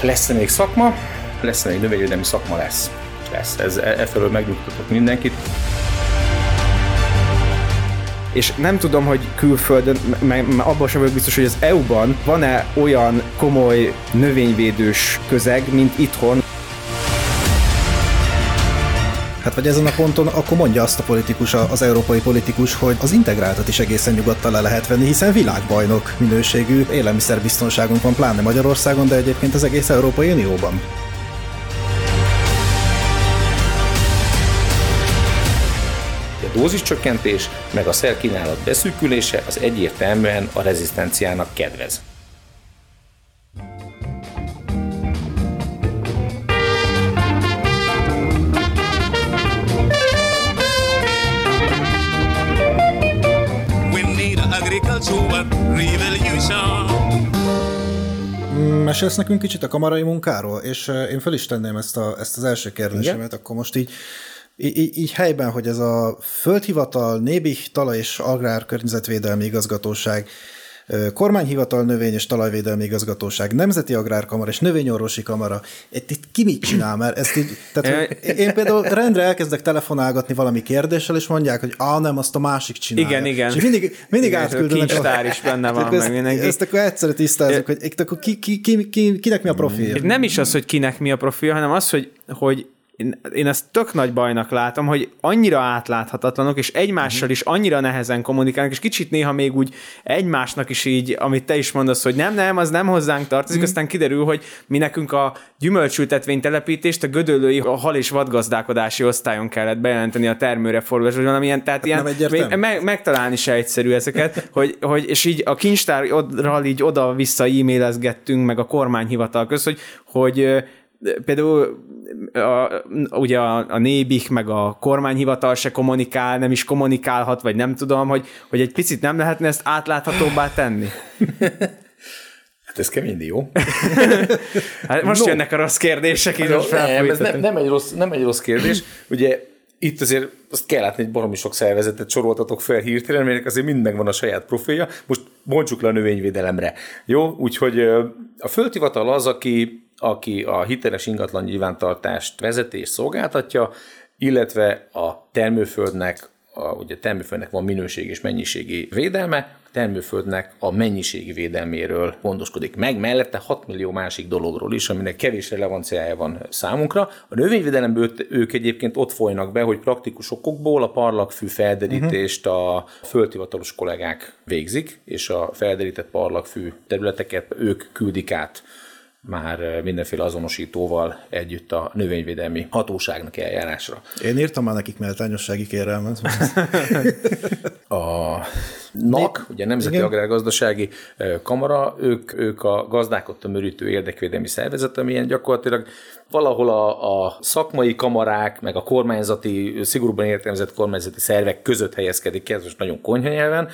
lesz-e még szakma, lesz-e még növényvédelmi szakma lesz. Lesz, ez, e, e felől megnyugtatok mindenkit és nem tudom, hogy külföldön, mert abban sem vagyok biztos, hogy az EU-ban van-e olyan komoly növényvédős közeg, mint itthon. Hát vagy ezen a ponton akkor mondja azt a politikus, az európai politikus, hogy az integráltat is egészen nyugodtan le lehet venni, hiszen világbajnok minőségű élelmiszerbiztonságunk van, pláne Magyarországon, de egyébként az egész Európai Unióban. dóziscsökkentés, meg a szerkínálat beszűkülése az egyértelműen a rezisztenciának kedvez. Mesélsz nekünk kicsit a kamarai munkáról, és én fel is tenném ezt, a, ezt az első kérdésemet, Igen? akkor most így így, így helyben, hogy ez a Földhivatal, Nébih Talaj és Agrár Környezetvédelmi Igazgatóság, Kormányhivatal Növény- és Talajvédelmi Igazgatóság, Nemzeti Agrárkamara és Növényorvosi Kamara. Itt, itt ki mit csinál? Mert ezt így, tehát, én például rendre elkezdek telefonálgatni valami kérdéssel, és mondják, hogy á, nem, azt a másik csinálja. Igen, igen. És mindig, mindig igen, átküldenek. Kincstár is benne van, meg mindenki. Ezt akkor egyszerű tisztázunk, hogy akkor ki, ki, ki, ki, kinek mi a profil. Nem is az, hogy kinek mi a profil, hanem az, hogy, hogy én, én ezt tök nagy bajnak látom, hogy annyira átláthatatlanok, és egymással is annyira nehezen kommunikálnak, és kicsit néha még úgy egymásnak is így, amit te is mondasz, hogy nem, nem, az nem hozzánk tartozik, mm. aztán kiderül, hogy mi nekünk a gyümölcsültetvény telepítést a gödöllői a hal és vadgazdálkodási osztályon kellett bejelenteni a termőreformás, vagy valamilyen, tehát hát ilyen, meg, megtalálni se egyszerű ezeket, hogy, hogy, és így a kincstárral így oda-vissza e-mailezgettünk, meg a kormányhivatal köz, hogy, hogy például a, ugye a, a Nébik meg a kormányhivatal se kommunikál, nem is kommunikálhat, vagy nem tudom, hogy, hogy egy picit nem lehetne ezt átláthatóbbá tenni. Hát ez kemény jó. hát most no. jönnek a rossz kérdések, így no, nem, ez nem, nem, egy rossz, nem egy rossz kérdés. Ugye itt azért azt kell látni, hogy baromi sok szervezetet soroltatok fel hirtelen, mert azért mind megvan a saját profilja. Most bontsuk le a növényvédelemre. Jó? Úgyhogy a földhivatal az, aki aki a hiteles ingatlan nyilvántartást vezeti és szolgáltatja, illetve a termőföldnek, a, ugye termőföldnek van minőség és mennyiségi védelme, a termőföldnek a mennyiségi védelméről gondoskodik meg, mellette 6 millió másik dologról is, aminek kevés relevanciája van számunkra. A növényvédelemből ők egyébként ott folynak be, hogy praktikus okokból a parlagfű felderítést a földhivatalos kollégák végzik, és a felderített parlagfű területeket ők küldik át már mindenféle azonosítóval együtt a növényvédelmi hatóságnak eljárásra. Én írtam már nekik méltányossági kérelmet. a NAK, ugye Nemzeti Igen. Agrárgazdasági Kamara, ők, ők a gazdákat tömörítő érdekvédelmi szervezet, amilyen gyakorlatilag valahol a, a szakmai kamarák, meg a kormányzati, szigorúban értelmezett kormányzati szervek között helyezkedik ez most nagyon konyha nyelven.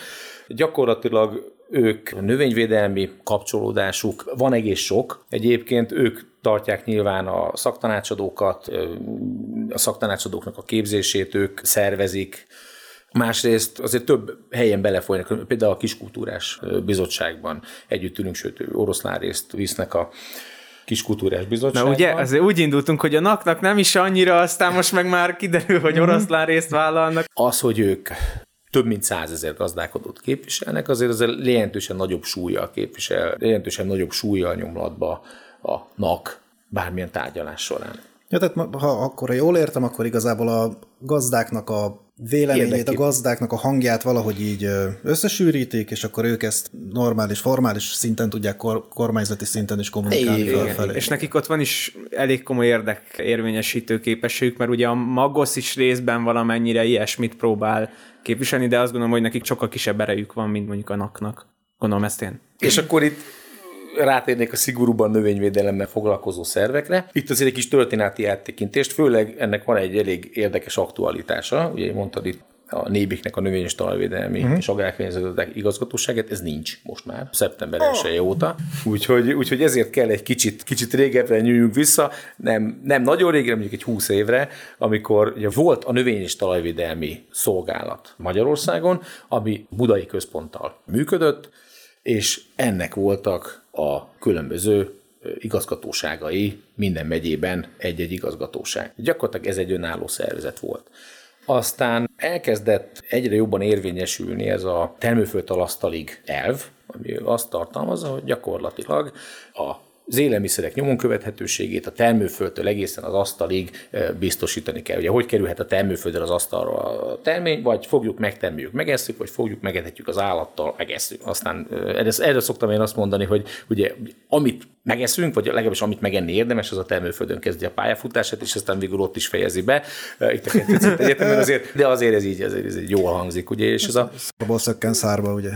Gyakorlatilag ők növényvédelmi kapcsolódásuk van egész sok. Egyébként ők tartják nyilván a szaktanácsadókat, a szaktanácsadóknak a képzését ők szervezik, Másrészt azért több helyen belefolynak, például a Kiskultúrás Bizottságban együtt ülünk, sőt oroszlán részt visznek a kiskultúrás bizottságban. Na ugye, azért úgy indultunk, hogy a naknak nem is annyira, aztán most meg már kiderül, hogy mhm. oroszlán részt vállalnak. Az, hogy ők több mint százezer gazdálkodót képviselnek, azért az jelentősen nagyobb súlya képvisel, jelentősen nagyobb súlya nyomlatba a NAK bármilyen tárgyalás során. Ja, tehát ha akkor jól értem, akkor igazából a gazdáknak a véleményét, Érdekép. a gazdáknak a hangját valahogy így összesűrítik, és akkor ők ezt normális, formális szinten tudják kor- kormányzati szinten is kommunikálni felfelé. És nekik ott van is elég komoly érdek érvényesítő képességük, mert ugye a Magos is részben valamennyire ilyesmit próbál képviselni, de azt gondolom, hogy nekik sokkal kisebb erejük van, mint mondjuk a naknak. Gondolom ezt én. És akkor itt rátérnék a szigorúban növényvédelemmel foglalkozó szervekre. Itt azért egy kis történeti áttekintést, főleg ennek van egy elég érdekes aktualitása. Ugye mondtad itt a Nébiknek a növény és talajvédelmi uh-huh. és agrárkörnyezetek igazgatóságát, ez nincs most már, szeptember 1 oh. óta. Úgyhogy, úgyhogy ezért kell egy kicsit, kicsit régebbre nyúljunk vissza, nem, nem nagyon régre, mondjuk egy 20 évre, amikor ugye volt a növény és talajvédelmi szolgálat Magyarországon, ami budai központtal működött, és ennek voltak a különböző igazgatóságai, minden megyében egy-egy igazgatóság. Gyakorlatilag ez egy önálló szervezet volt. Aztán elkezdett egyre jobban érvényesülni ez a termőföldtalasztalig elv, ami azt tartalmazza, hogy gyakorlatilag a az élelmiszerek nyomon követhetőségét a termőföldtől egészen az asztalig biztosítani kell. Ugye hogy kerülhet a termőföldre az asztalra a termény, vagy fogjuk, megtermeljük, megesszük, vagy fogjuk, megetetjük az állattal, megesszük. Aztán erre, erre szoktam én azt mondani, hogy ugye amit megeszünk, vagy legalábbis amit megenni érdemes, az a termőföldön kezdi a pályafutását, és aztán végül ott is fejezi be. Itt a kettőt egyetemen azért, de azért ez így, ezért ez így jól hangzik, ugye, és ez a... Szabol szökken szárba, ugye.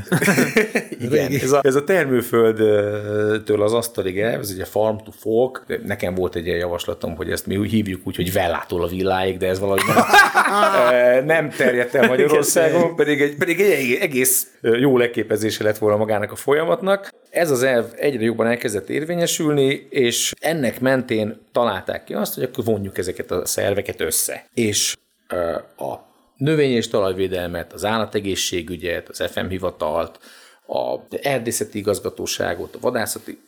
Igen, ez a, ez a termőföldtől az asztalig el, ez ugye farm to fork, nekem volt egy ilyen javaslatom, hogy ezt mi hívjuk úgy, hogy vellától a villáig, de ez valahogy nem, nem terjedt el Magyarországon, pedig egy, pedig egy egész jó leképezése lett volna magának a folyamatnak. Ez az elv egyre jobban elkezdett érvényesülni, és ennek mentén találták ki azt, hogy akkor vonjuk ezeket a szerveket össze. És a növény- és talajvédelmet, az állategészségügyet, az FM hivatalt, a erdészeti igazgatóságot, a vadászati,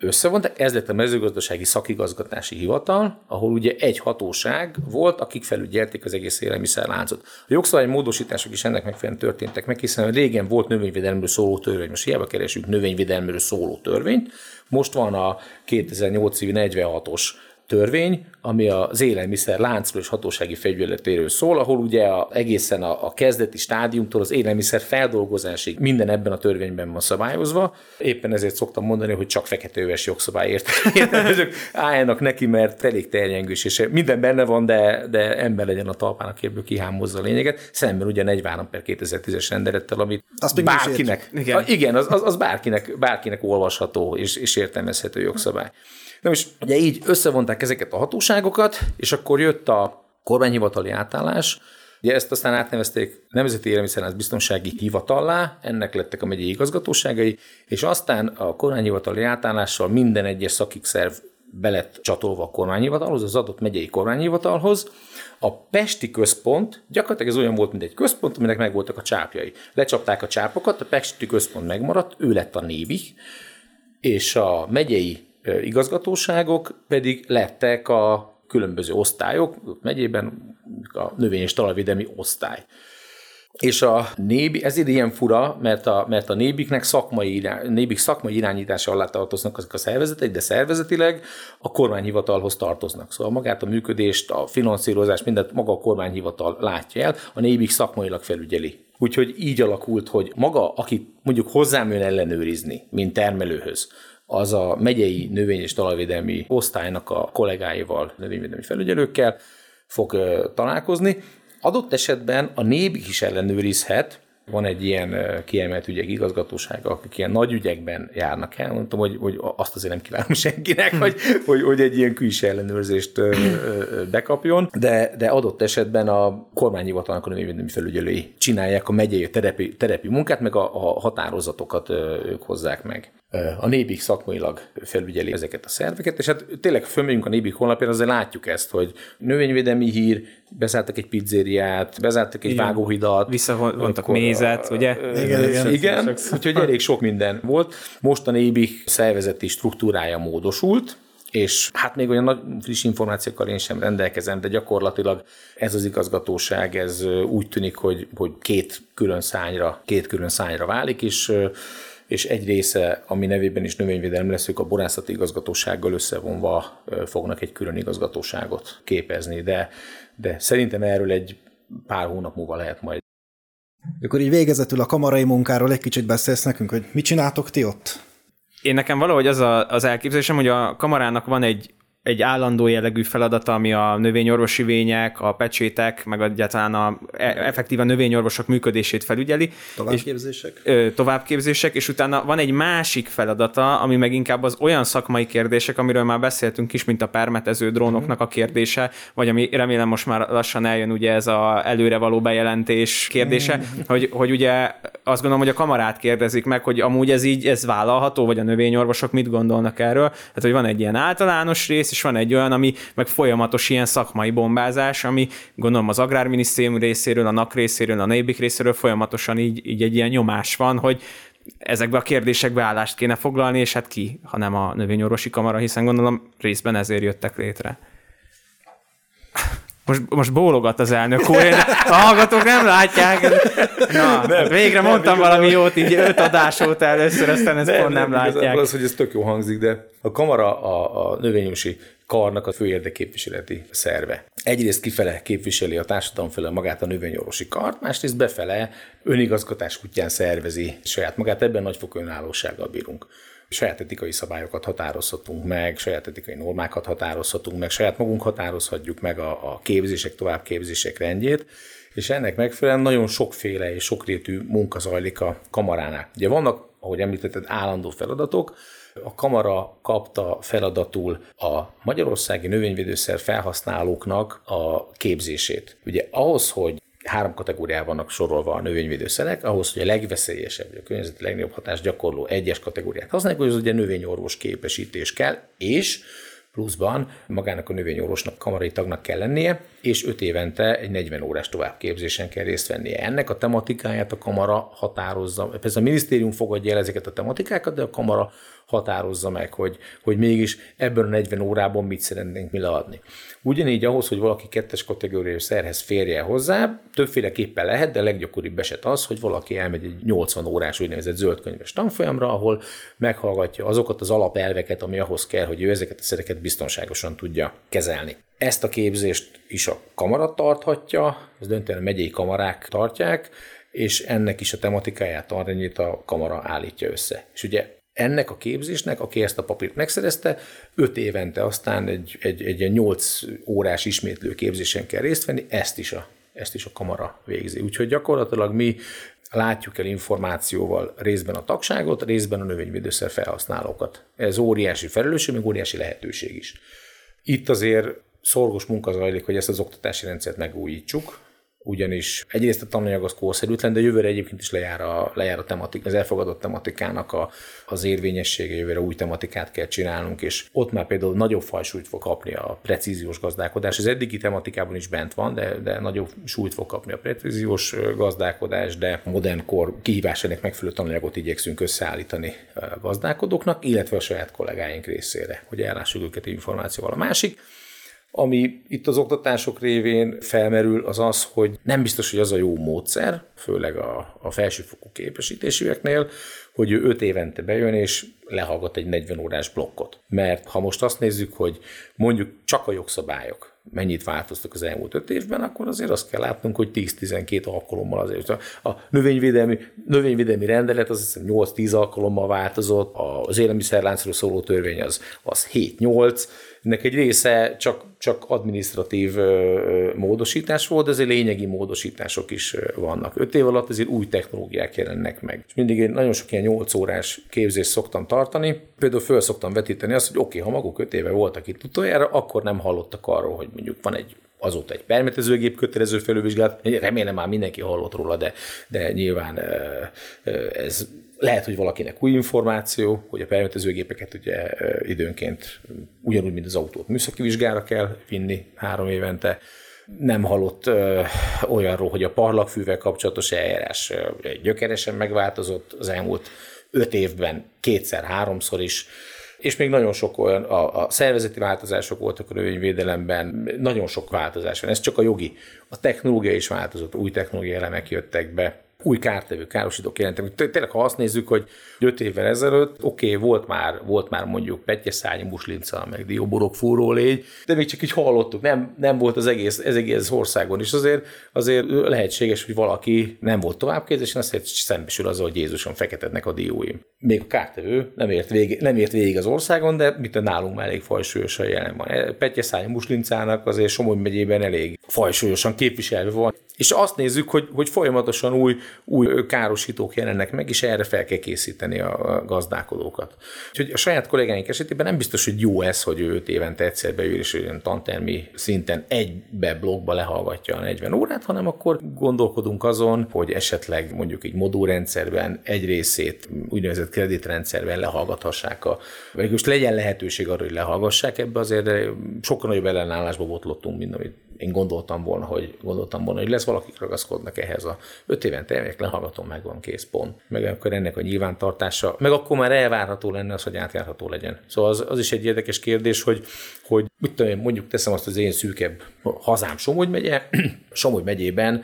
összevonták, ez lett a mezőgazdasági szakigazgatási hivatal, ahol ugye egy hatóság volt, akik felügyelték az egész élelmiszerláncot. A jogszabály módosítások is ennek megfelelően történtek meg, hiszen régen volt növényvédelemről szóló törvény, most hiába keresünk növényvédelemről szóló törvényt, most van a 2008 46-os törvény, ami az élelmiszer láncról és hatósági fegyületéről szól, ahol ugye a, egészen a, a kezdeti stádiumtól az élelmiszer feldolgozásig minden ebben a törvényben van szabályozva. Éppen ezért szoktam mondani, hogy csak feketőves jogszabály értelmezők álljanak neki, mert elég terjengős, és minden benne van, de, de ember legyen a talpán, aki ebből kihámozza a lényeget. Szemben ugye 43 per 2010-es rendelettel, amit Azt még bárkinek, igen. Igen az, az, az bárkinek, bárkinek olvasható és, és értelmezhető jogszabály. Na és ugye így összevonták ezeket a hatóságokat, és akkor jött a kormányhivatali átállás, Ugye ezt aztán átnevezték Nemzeti Élelmiszerlánc Biztonsági Hivatallá, ennek lettek a megyei igazgatóságai, és aztán a kormányhivatali átállással minden egyes szakik szerv belett csatolva a kormányhivatalhoz, az adott megyei kormányhivatalhoz. A Pesti központ gyakorlatilag ez olyan volt, mint egy központ, aminek megvoltak a csápjai. Lecsapták a csápokat, a Pesti központ megmaradt, ő lett a névi, és a megyei igazgatóságok pedig lettek a különböző osztályok, megyében a növény- és talajvédelmi osztály. És a nébi, ezért ilyen fura, mert a, mert a nébiknek szakmai, irány, nébik szakmai irányítása alá tartoznak azok a szervezetek, de szervezetileg a kormányhivatalhoz tartoznak. Szóval magát a működést, a finanszírozást, mindent maga a kormányhivatal látja el, a nébik szakmailag felügyeli. Úgyhogy így alakult, hogy maga, aki mondjuk hozzám jön ellenőrizni, mint termelőhöz, az a megyei növény- és talajvédelmi osztálynak a kollégáival, növényvédelmi felügyelőkkel fog találkozni. Adott esetben a NÉB is ellenőrizhet, van egy ilyen kiemelt ügyek igazgatósága, akik ilyen nagy ügyekben járnak el. Mondtam, hogy, hogy azt azért nem kívánom senkinek, hogy, hogy, hogy egy ilyen külső ellenőrzést bekapjon, de, de adott esetben a kormányhivatalnak a növényvédelmi felügyelői csinálják a megyei terepi, terepi munkát, meg a, a határozatokat ők hozzák meg a Nébik szakmailag felügyeli ezeket a szerveket, és hát tényleg fölmegyünk a Nébik honlapjára, azért látjuk ezt, hogy növényvédelmi hír, bezártak egy pizzériát, bezártak egy igen. vágóhidat. Visszavontak mézet, ugye? Igen, igen. igen úgyhogy elég sok minden volt. Most a Nébik szervezeti struktúrája módosult, és hát még olyan nagy friss információkkal én sem rendelkezem, de gyakorlatilag ez az igazgatóság, ez úgy tűnik, hogy, hogy két külön szányra, két külön szányra válik, és és egy része, ami nevében is növényvédelem lesz, ők a borászati igazgatósággal összevonva fognak egy külön igazgatóságot képezni, de, de szerintem erről egy pár hónap múlva lehet majd. Akkor így végezetül a kamarai munkáról egy kicsit beszélsz nekünk, hogy mit csináltok ti ott? Én nekem valahogy az a, az elképzelésem, hogy a kamarának van egy egy állandó jellegű feladata, ami a növényorvosi vények, a pecsétek, meg egyáltalán a e, effektíven növényorvosok működését felügyeli. Továbbképzések? És, ö, továbbképzések, és utána van egy másik feladata, ami meg inkább az olyan szakmai kérdések, amiről már beszéltünk is, mint a permetező drónoknak a kérdése, vagy ami remélem most már lassan eljön ugye ez a előre való bejelentés kérdése, mm. hogy, hogy ugye azt gondolom, hogy a kamarát kérdezik meg, hogy amúgy ez így, ez vállalható, vagy a növényorvosok mit gondolnak erről. Tehát, hogy van egy ilyen általános rész, rész, és van egy olyan, ami meg folyamatos ilyen szakmai bombázás, ami gondolom az Agrárminisztérium részéről, a NAK részéről, a Nébik részéről folyamatosan így, így egy ilyen nyomás van, hogy ezekbe a kérdésekbe állást kéne foglalni, és hát ki, hanem a növényorvosi kamara, hiszen gondolom részben ezért jöttek létre. Most, most bólogat az elnök úr, én, a hallgatók nem látják. Na, nem, végre nem, mondtam nem, valami jót, így öt adás óta először, aztán ezt nem, pont nem, nem látják. Az, hogy ez tök jó hangzik, de a kamara a, a növényosi karnak a fő érdekképviseleti szerve. Egyrészt kifele képviseli a társadalom felől magát a növényorvosi kart, másrészt befele önigazgatás útján szervezi saját magát, ebben nagyfokú önállósággal bírunk saját etikai szabályokat határozhatunk meg, saját etikai normákat határozhatunk meg, saját magunk határozhatjuk meg a, a képzések, továbbképzések rendjét, és ennek megfelelően nagyon sokféle és sokrétű munka zajlik a kamaránál. Ugye vannak, ahogy említetted, állandó feladatok, a kamara kapta feladatul a magyarországi növényvédőszer felhasználóknak a képzését. Ugye ahhoz, hogy három kategóriában vannak sorolva a növényvédőszerek, ahhoz, hogy a legveszélyesebb, a környezeti legnagyobb hatást gyakorló egyes kategóriát használják, hogy az ugye növényorvos képesítés kell, és pluszban magának a növényorvosnak kamarai tagnak kell lennie, és öt évente egy 40 órás továbbképzésen kell részt vennie. Ennek a tematikáját a kamara határozza. Persze a minisztérium fogadja el ezeket a tematikákat, de a kamara határozza meg, hogy, hogy mégis ebben a 40 órában mit szeretnénk mi leadni. Ugyanígy ahhoz, hogy valaki kettes kategóriai szerhez férje hozzá, többféleképpen lehet, de a leggyakoribb eset az, hogy valaki elmegy egy 80 órás úgynevezett zöldkönyves tanfolyamra, ahol meghallgatja azokat az alapelveket, ami ahhoz kell, hogy ő ezeket a szereket biztonságosan tudja kezelni. Ezt a képzést is a kamara tarthatja, ez döntően a megyei kamarák tartják, és ennek is a tematikáját, arányét a kamara állítja össze. És ugye ennek a képzésnek, aki ezt a papírt megszerezte, öt évente aztán egy, egy, egy 8 órás ismétlő képzésen kell részt venni, ezt is a, ezt is a kamara végzi. Úgyhogy gyakorlatilag mi látjuk el információval részben a tagságot, részben a növényvédőszer felhasználókat. Ez óriási felelősség, még óriási lehetőség is. Itt azért szorgos munka zajlik, hogy ezt az oktatási rendszert megújítsuk, ugyanis egyrészt a tananyag az korszerűtlen, de jövőre egyébként is lejár a, lejár a tematik, az elfogadott tematikának a, az érvényessége, jövőre új tematikát kell csinálnunk, és ott már például nagyobb fajsúlyt fog kapni a precíziós gazdálkodás. Az eddigi tematikában is bent van, de, de nagyobb súlyt fog kapni a precíziós gazdálkodás, de modern kor kihívásának megfelelő tananyagot igyekszünk összeállítani a gazdálkodóknak, illetve a saját kollégáink részére, hogy ellássuk őket információval. A másik, ami itt az oktatások révén felmerül, az az, hogy nem biztos, hogy az a jó módszer, főleg a, a felsőfokú képesítésűeknél, hogy ő öt évente bejön és lehallgat egy 40 órás blokkot. Mert ha most azt nézzük, hogy mondjuk csak a jogszabályok mennyit változtak az elmúlt öt évben, akkor azért azt kell látnunk, hogy 10-12 alkalommal azért. A növényvédelmi, növényvédelmi rendelet az 8-10 alkalommal változott, az élelmiszerláncról szóló törvény az, az 7-8, ennek egy része csak, csak administratív módosítás volt, de azért lényegi módosítások is vannak. Öt év alatt azért új technológiák jelennek meg. És mindig én nagyon sok ilyen 8 órás képzést szoktam tartani. Például föl szoktam vetíteni azt, hogy oké, okay, ha maguk öt éve voltak itt utoljára, akkor nem hallottak arról, hogy mondjuk van egy azóta egy permetezőgép kötelező felülvizsgálat. Remélem már mindenki hallott róla, de, de nyilván ez lehet, hogy valakinek új információ, hogy a permetezőgépeket ugye időnként ugyanúgy, mint az autót műszaki vizsgára kell vinni három évente. Nem hallott ö, olyanról, hogy a parlagfűvel kapcsolatos eljárás ö, gyökeresen megváltozott az elmúlt öt évben kétszer-háromszor is és még nagyon sok olyan, a, a szervezeti változások voltak a növényvédelemben, nagyon sok változás van. Ez csak a jogi. A technológia is változott, új technológiai elemek jöttek be, új kártevő, károsítók jelentek. Tényleg, ha azt nézzük, hogy 5 évvel ezelőtt, oké, okay, volt már, volt már mondjuk pettyeszárnyi muslinca, meg dióborok légy, de még csak így hallottuk, nem, nem volt az egész, ez egész országon, és azért, azért lehetséges, hogy valaki nem volt továbbképzés, és azt szembesül azzal, hogy Jézuson feketednek a dióim. Még a kártevő nem ért, végig, nem ért végig az országon, de mit a nálunk már elég fajsúlyosan jelen van. Pettyeszárnyi muslincának azért Somogy megyében elég fajsúlyosan képviselve van. És azt nézzük, hogy, hogy folyamatosan új, új károsítók jelennek meg, és erre fel kell készíteni a gazdálkodókat. Úgyhogy a saját kollégáink esetében nem biztos, hogy jó ez, hogy ő 5 évente egyszer beül, és olyan tantermi szinten egybe blokkba lehallgatja a 40 órát, hanem akkor gondolkodunk azon, hogy esetleg mondjuk egy modulrendszerben egy részét úgynevezett kreditrendszerben lehallgathassák, a, vagy most legyen lehetőség arra, hogy lehallgassák ebbe, azért sokkal nagyobb ellenállásba botlottunk, mint amit én gondoltam volna, hogy gondoltam volna, hogy lesz valakik ragaszkodnak ehhez a öt évente elmegyek, lehallgatom, meg van kész pont. Meg akkor ennek a nyilvántartása, meg akkor már elvárható lenne az, hogy átjárható legyen. Szóval az, az is egy érdekes kérdés, hogy, hogy mit tudom én, mondjuk teszem azt az én szűkebb hazám Somogy megye, Somogy megyében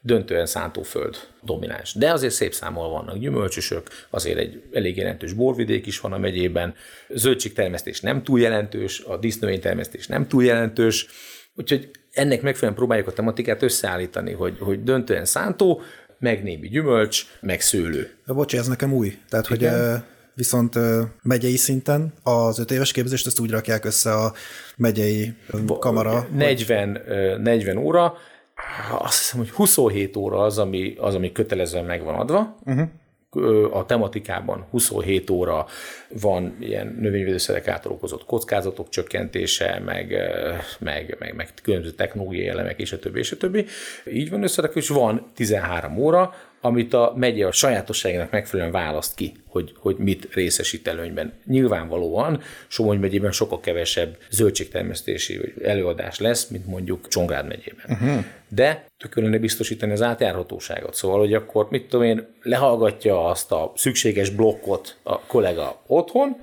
döntően szántóföld domináns. De azért szép számol vannak gyümölcsösök, azért egy elég jelentős borvidék is van a megyében, zöldségtermesztés nem túl jelentős, a disznövénytermesztés nem túl jelentős, úgyhogy ennek megfelelően próbáljuk a tematikát összeállítani, hogy, hogy döntően szántó, meg némi gyümölcs, meg szőlő. Bocsi, ez nekem új. Tehát, Igen? hogy viszont megyei szinten az öt éves képzést ezt úgy rakják össze a megyei kamara. 40, hogy... 40 óra, azt hiszem, hogy 27 óra az, ami, az, ami kötelezően meg van adva, uh-huh a tematikában 27 óra van ilyen növényvédőszerek által okozott kockázatok csökkentése, meg, meg, meg, meg különböző technológiai elemek, és a többi, és a többi. Így van összerakva, és van 13 óra, amit a megye a sajátosságnak megfelelően választ ki, hogy, hogy mit részesít előnyben. Nyilvánvalóan Somogy megyében sokkal kevesebb zöldségtermesztési előadás lesz, mint mondjuk Csongrád megyében. Uh-huh. De tök lenne biztosítani az átjárhatóságot. Szóval, hogy akkor mit tudom én, lehallgatja azt a szükséges blokkot a kollega otthon,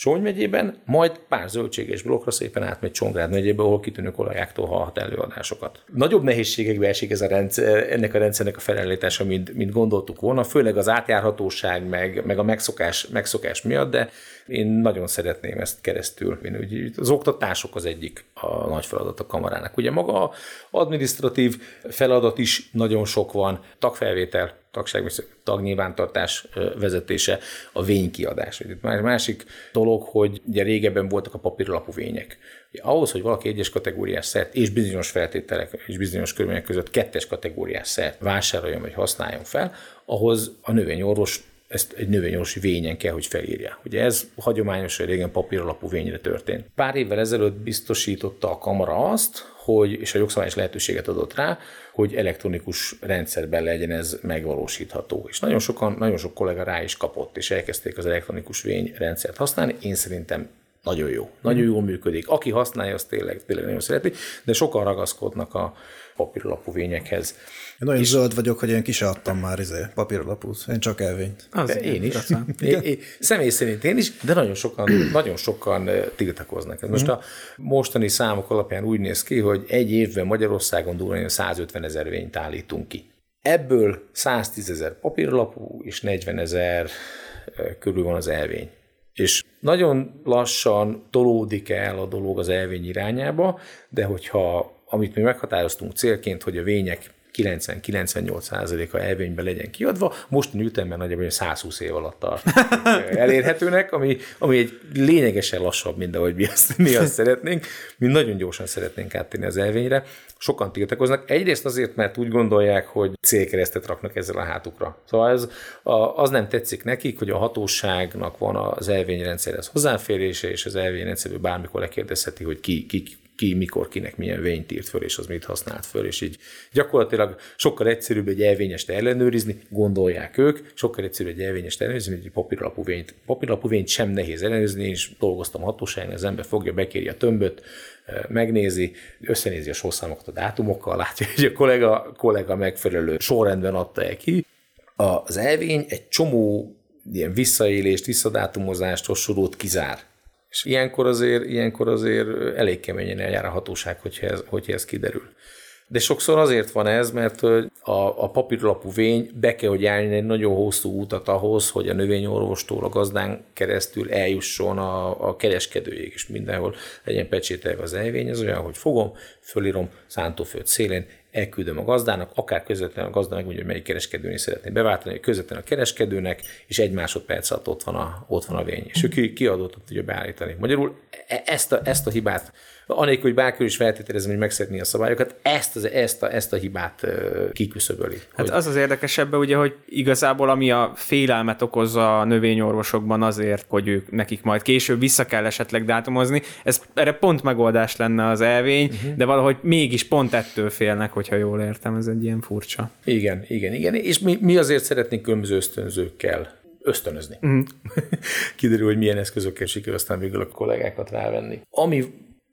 Sony megyében, majd pár zöldséges blokkra szépen átmegy Csongrád megyébe, ahol kitűnő kollégáktól hallhat előadásokat. Nagyobb nehézségekbe esik ez a rendszer, ennek a rendszernek a felállítása, mint, mint gondoltuk volna, főleg az átjárhatóság, meg, meg a megszokás, megszokás miatt, de én nagyon szeretném ezt keresztül. Én, az oktatások az egyik a nagy feladat a kamarának. Ugye maga administratív feladat is nagyon sok van, tagfelvétel, tagság, tagnyilvántartás vezetése, a vénykiadás. Itt már másik dolog, hogy ugye régebben voltak a papíralapú vények. Ugye ahhoz, hogy valaki egyes kategóriás szert és bizonyos feltételek és bizonyos körülmények között kettes kategóriás szert vásároljon vagy használjon fel, ahhoz a növényorvos ezt egy növényorvosi vényen kell, hogy felírja. Ugye ez hagyományosan régen papíralapú vényre történt. Pár évvel ezelőtt biztosította a kamara azt, hogy, és a jogszabályos lehetőséget adott rá, hogy elektronikus rendszerben legyen ez megvalósítható. És nagyon sokan, nagyon sok kollega rá is kapott, és elkezdték az elektronikus vény rendszert használni. Én szerintem nagyon jó. Nagyon jól működik. Aki használja, az tényleg, tényleg nagyon szereti, de sokan ragaszkodnak a papíralapú vényekhez. Én nagyon és zöld vagyok, hogy én ki se adtam már izé, papíralapút. Én csak elvényt. Az én is. én, én, személy szerint én is, de nagyon sokan, nagyon sokan tiltakoznak. Most mhm. a mostani számok alapján úgy néz ki, hogy egy évben Magyarországon durván 150 ezer vényt állítunk ki. Ebből 110 ezer papírlapú és 40 ezer körül van az elvény. És nagyon lassan tolódik el a dolog az elvény irányába, de hogyha amit mi meghatároztunk célként, hogy a vények 90-98%-a elvényben legyen kiadva, most ütemben nagyjából 120 év alatt tart elérhetőnek, ami, ami egy lényegesen lassabb, mint ahogy mi azt, mi azt szeretnénk. Mi nagyon gyorsan szeretnénk áttenni az elvényre. Sokan tiltakoznak. Egyrészt azért, mert úgy gondolják, hogy célkeresztet raknak ezzel a hátukra. Szóval ez, az nem tetszik nekik, hogy a hatóságnak van az elvényrendszerhez hozzáférése, és az elvényrendszerből bármikor lekérdezheti, hogy ki, ki ki, mikor, kinek milyen vényt írt föl, és az mit használt föl, és így gyakorlatilag sokkal egyszerűbb egy elvényest ellenőrizni, gondolják ők, sokkal egyszerűbb egy elvényest ellenőrizni, mint egy papírlapú vényt. Papírlapú vényt sem nehéz ellenőrizni, és dolgoztam hatóságon, az ember fogja, bekéri a tömböt, megnézi, összenézi a sorszámokat a dátumokkal, látja, hogy a kollega, kollega megfelelő sorrendben adta el ki. Az elvény egy csomó ilyen visszaélést, visszadátumozást, hasonlót kizár és ilyenkor azért, ilyenkor azért elég keményen eljár a hatóság, hogyha ez, hogyha ez kiderül. De sokszor azért van ez, mert a, a papírlapú vény be kell, hogy járni egy nagyon hosszú utat ahhoz, hogy a növényorvostól a gazdán keresztül eljusson a, a kereskedőjéig, és mindenhol legyen pecsételve az elvény. Ez olyan, hogy fogom, fölírom szántóföld szélén, elküldöm a gazdának, akár közvetlenül a gazda megmondja, hogy melyik kereskedőnél szeretné beváltani, hogy közvetlenül a kereskedőnek, és egy másodperc alatt ott van a, ott van a vény. És ő kiadottat tudja beállítani. Magyarul e, ezt a, ezt a hibát anélkül, hogy bárki is feltételezem, hogy megszegni a szabályokat, ezt, az, ezt, a, ezt a hibát kiküszöböli. Hát hogy... az az érdekesebb, ugye, hogy igazából ami a félelmet okozza a növényorvosokban azért, hogy ők nekik majd később vissza kell esetleg dátumozni, ez erre pont megoldás lenne az elvény, uh-huh. de valahogy mégis pont ettől félnek, hogyha jól értem, ez egy ilyen furcsa. Igen, igen, igen, és mi, mi azért szeretnénk különböző ösztönzőkkel ösztönözni. Mm. Kiderül, hogy milyen eszközökkel sikerül aztán végül a kollégákat rávenni. Ami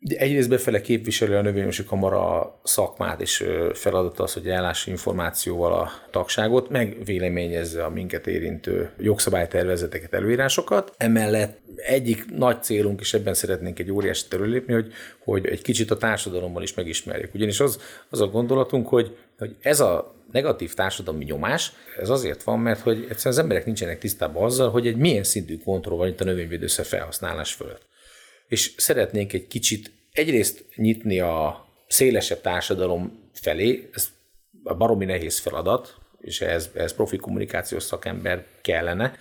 Egyrészt befele képviseli a növényosi kamara szakmát, és feladata az, hogy ellássa információval a tagságot, meg véleményezze a minket érintő jogszabálytervezeteket, előírásokat. Emellett egyik nagy célunk, és ebben szeretnénk egy óriási terülépni, hogy, hogy egy kicsit a társadalommal is megismerjük. Ugyanis az, az a gondolatunk, hogy, hogy ez a negatív társadalmi nyomás, ez azért van, mert hogy egyszerűen az emberek nincsenek tisztában azzal, hogy egy milyen szintű kontroll van itt a növényvédőszer felhasználás fölött. És szeretnénk egy kicsit egyrészt nyitni a szélesebb társadalom felé, ez a baromi nehéz feladat, és ehhez, ehhez profi kommunikációs szakember kellene.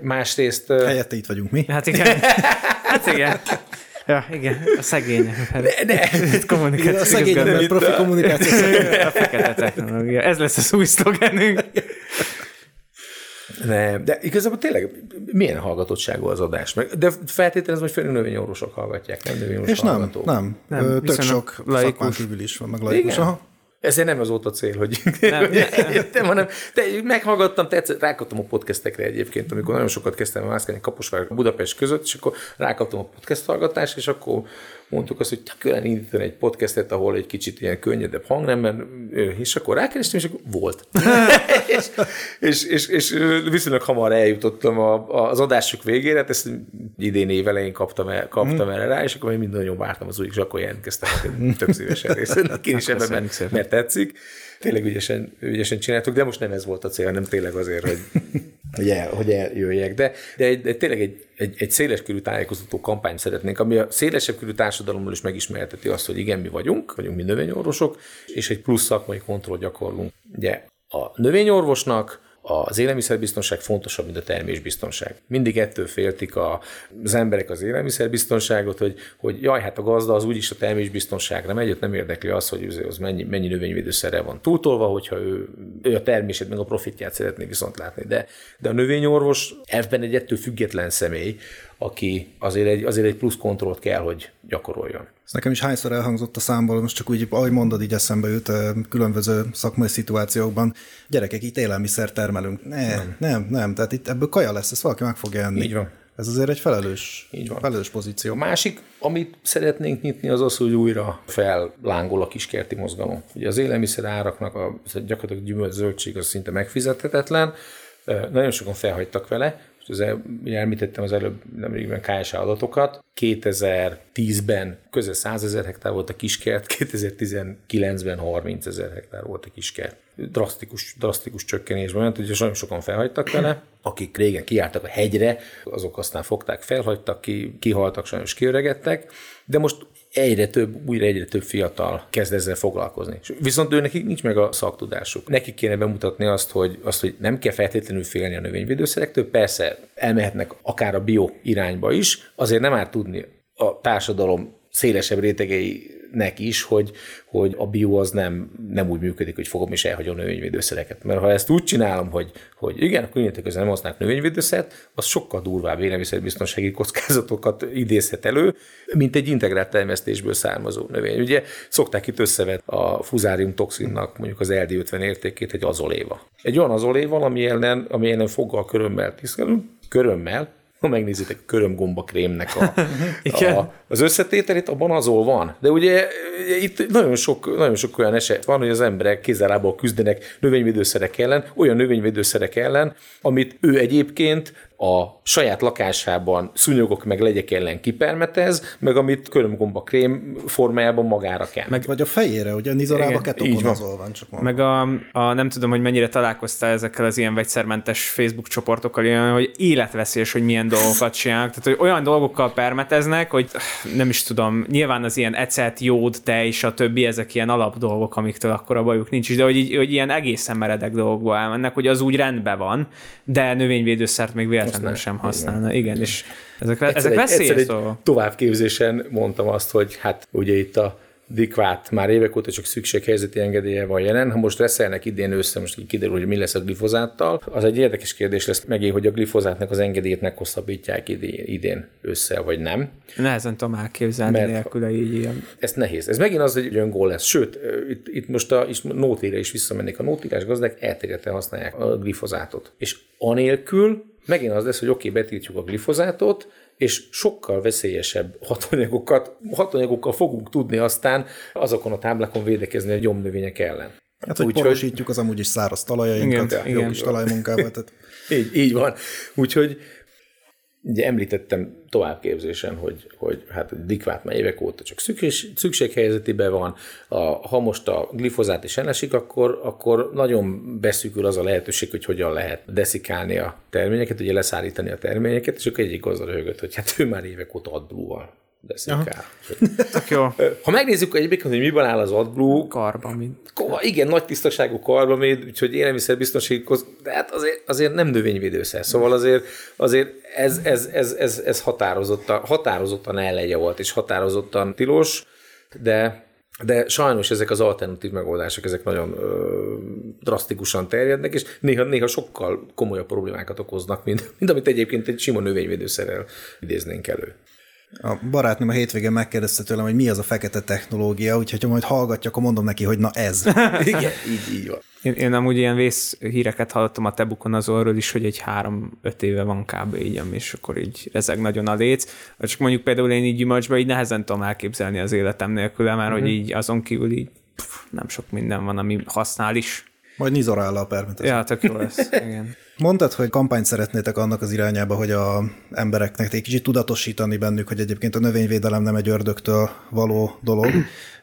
Másrészt... Helyette itt vagyunk mi. Hát igen. Hát igen. Ja, igen, a szegény. Ne, ne. Kommunikáció. A szegény, profi kommunikáció. A fekete technológia. Ez lesz az új szlogenünk. Nem, de igazából tényleg milyen hallgatottságú az adás? De feltételezem, hogy főleg növényorvosok hallgatják, nem növényorvosok És nem, hallgatók. nem, nem. Tök sok laikus. kívül is van, meg laikus. Aha. Ezért nem az volt a cél, hogy nem, nem, hanem de meghallgattam, tetszett, rákaptam a podcastekre egyébként, amikor nagyon sokat kezdtem mászkálni Kaposvár Budapest között, és akkor rákaptam a podcast hallgatást, és akkor mondtuk azt, hogy kellene indítani egy podcastet, ahol egy kicsit ilyen könnyedebb hangnemben, és akkor rákerestem, és akkor volt. és, és, és, és, viszonylag hamar eljutottam a, az adások végére, hát ezt idén év elején kaptam, el, kaptam mm. erre rá, és akkor én minden nagyon vártam az új, és akkor jelentkeztem, tök szívesen részen. Ki is ebben, mert, mert tetszik. Tényleg ügyesen, ügyesen csináltuk, de most nem ez volt a cél, hanem tényleg azért, hogy hogy, el, hogy eljöjjek. De, de, egy, de tényleg egy, egy, egy széleskörű tájékoztató kampányt szeretnénk, ami a szélesebb körű társadalommal is megismerteti azt, hogy igen, mi vagyunk, vagyunk mi növényorvosok, és egy plusz szakmai kontroll gyakorlunk. Ugye a növényorvosnak az élelmiszerbiztonság fontosabb, mint a termésbiztonság. Mindig ettől féltik a, az emberek az élelmiszerbiztonságot, hogy, hogy jaj, hát a gazda az úgyis a termésbiztonságra megy, ott nem érdekli az, hogy az mennyi, mennyi növényvédőszerrel van túltolva, hogyha ő, ő a termését, meg a profitját szeretné viszont látni. De, de a növényorvos ebben egy ettől független személy, aki azért egy, azért egy plusz kontrollt kell, hogy gyakoroljon. Ez nekem is hányszor elhangzott a számból, most csak úgy, ahogy mondod, így eszembe jut különböző szakmai szituációkban. Gyerekek, itt élelmiszer termelünk. Ne, nem, nem, nem. Tehát itt ebből kaja lesz, ezt valaki meg fogja enni. Így van. Ez azért egy felelős, Így van. felelős pozíció. A másik, amit szeretnénk nyitni, az az, hogy újra fellángol a kiskerti mozgalom. Ugye az élelmiszer áraknak a gyakorlatilag gyümölcs zöldség az szinte megfizethetetlen, nagyon sokan felhagytak vele, el, említettem az előbb nemrégben KSA adatokat. 2010-ben közel 100 ezer hektár volt a kiskert, 2019-ben 30 ezer hektár volt a kiskert. Drasztikus, drasztikus csökkenésben ment, ugye nagyon sokan felhagytak vele, akik régen kiálltak a hegyre, azok aztán fogták, felhagytak, ki, kihaltak, sajnos kiöregettek, de most egyre több, újra egyre több fiatal kezd ezzel foglalkozni. Viszont ő nekik nincs meg a szaktudásuk. Nekik kéne bemutatni azt, hogy, azt, hogy nem kell feltétlenül félni a növényvédőszerektől, persze elmehetnek akár a bio irányba is, azért nem árt tudni a társadalom szélesebb rétegei nek is, hogy, hogy a bio az nem, nem úgy működik, hogy fogom és elhagyom növényvédőszereket. Mert ha ezt úgy csinálom, hogy, hogy igen, akkor innentől közben nem használok növényvédőszert, az sokkal durvább élelmiszerbiztonsági kockázatokat idézhet elő, mint egy integrált termesztésből származó növény. Ugye szokták itt összevet a fuzárium toxinnak mondjuk az LD50 értékét egy azoléva. Egy olyan azoléval, ami ellen, ami ellen foggal körömmel tisztelünk, körömmel, ha megnézitek a körömgomba krémnek a, a, az összetételét, abban azol van. De ugye itt nagyon sok, nagyon sok olyan eset van, hogy az emberek kézzelából küzdenek növényvédőszerek ellen, olyan növényvédőszerek ellen, amit ő egyébként a saját lakásában szúnyogok meg legyek ellen kipermetez, meg amit körömgomba krém formájában magára kell. Meg vagy a fejére, ugye nizorába ketokonazol van. Csak meg a, a, nem tudom, hogy mennyire találkoztál ezekkel az ilyen vegyszermentes Facebook csoportokkal, ilyen, hogy életveszélyes, hogy milyen dolgokat csinálnak. Tehát, hogy olyan dolgokkal permeteznek, hogy nem is tudom, nyilván az ilyen ecet, jód, tej, és a többi, ezek ilyen alap dolgok, amiktől akkor a bajuk nincs is, de hogy, így, hogy ilyen egészen meredek dolgokba elmennek, hogy az úgy rendben van, de növényvédőszert még véletlenül véletlenül sem használna. Igen, igen és ezek, egyszer ezek veszélyes dolgok. Továbbképzésen mondtam azt, hogy hát ugye itt a Dikvát már évek óta csak szükséghelyzeti engedélye van jelen. Ha most reszelnek idén össze, most kiderül, hogy mi lesz a glifozáttal, az egy érdekes kérdés lesz megint, hogy a glifozátnak az engedélyét meghosszabbítják idén, idén össze, vagy nem. Nehezen tudom elképzelni Mert nélküle így ilyen. Ez nehéz. Ez megint az, hogy öngól lesz. Sőt, itt, itt most a is, nótére is visszamennék. A nótírás gazdák elterjedten használják a glifozátot. És anélkül, megint az lesz, hogy oké, okay, betiltjuk a glifozátot, és sokkal veszélyesebb hatóanyagokat, hatóanyagokkal fogunk tudni aztán azokon a táblákon védekezni a gyomnövények ellen. Hát, hogy Úgy, porosítjuk az amúgy is száraz talajainkat, igen, jó igen. kis talajmunkával. Tehát... így, így van. Úgyhogy Ugye említettem továbbképzésen, hogy, hogy hát a dikvát már évek óta csak szükség, szükséghelyzetében van, a, ha most a glifozát is elesik, akkor, akkor nagyon beszűkül az a lehetőség, hogy hogyan lehet deszikálni a terményeket, ugye leszállítani a terményeket, és akkor egyik gazda röhögött, hogy hát ő már évek óta adblúval deszikál. jó. Ha megnézzük egyébként, hogy miben áll az AdBlue, karbamid. Igen, nagy tisztaságú karbamid, úgyhogy élelmiszerbiztonsághoz, de hát azért, azért nem növényvédőszer. Szóval azért, azért ez, ez, ez, ez, ez határozottan, határozottan ellegye volt, és határozottan tilos, de de sajnos ezek az alternatív megoldások, ezek nagyon ö, drasztikusan terjednek, és néha, néha sokkal komolyabb problémákat okoznak, mint, mint amit egyébként egy sima növényvédőszerrel idéznénk elő. A barátnőm a hétvégén megkérdezte tőlem, hogy mi az a fekete technológia, úgyhogy ha majd hallgatja, akkor mondom neki, hogy na ez. Igen, így, így van. Én, én amúgy ilyen vész híreket hallottam a Tebukon azonról is, hogy egy három-öt éve van kb. így, és akkor így ezek nagyon a léc. Csak mondjuk például én így gyümölcsben így nehezen tudom elképzelni az életem nélkül, mert mm-hmm. hogy így azon kívül így pff, nem sok minden van, ami használ is. Majd nizoráll a permet. Ja, tök jó lesz. Igen. Mondtad, hogy kampányt szeretnétek annak az irányába, hogy a embereknek egy kicsit tudatosítani bennük, hogy egyébként a növényvédelem nem egy ördögtől való dolog.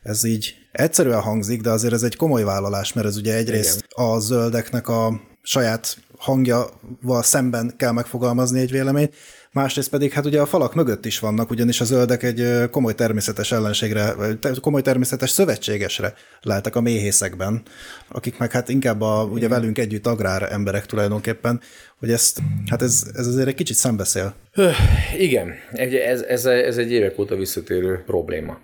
Ez így egyszerűen hangzik, de azért ez egy komoly vállalás, mert ez ugye egyrészt Igen. a zöldeknek a saját hangjával szemben kell megfogalmazni egy véleményt, másrészt pedig hát ugye a falak mögött is vannak, ugyanis a zöldek egy komoly természetes ellenségre, vagy komoly természetes szövetségesre leltek a méhészekben, akik meg hát inkább a, ugye velünk együtt agrár emberek tulajdonképpen, hogy ezt, hát ez, ez azért egy kicsit szembeszél. Igen, ez, ez, ez egy évek óta visszatérő probléma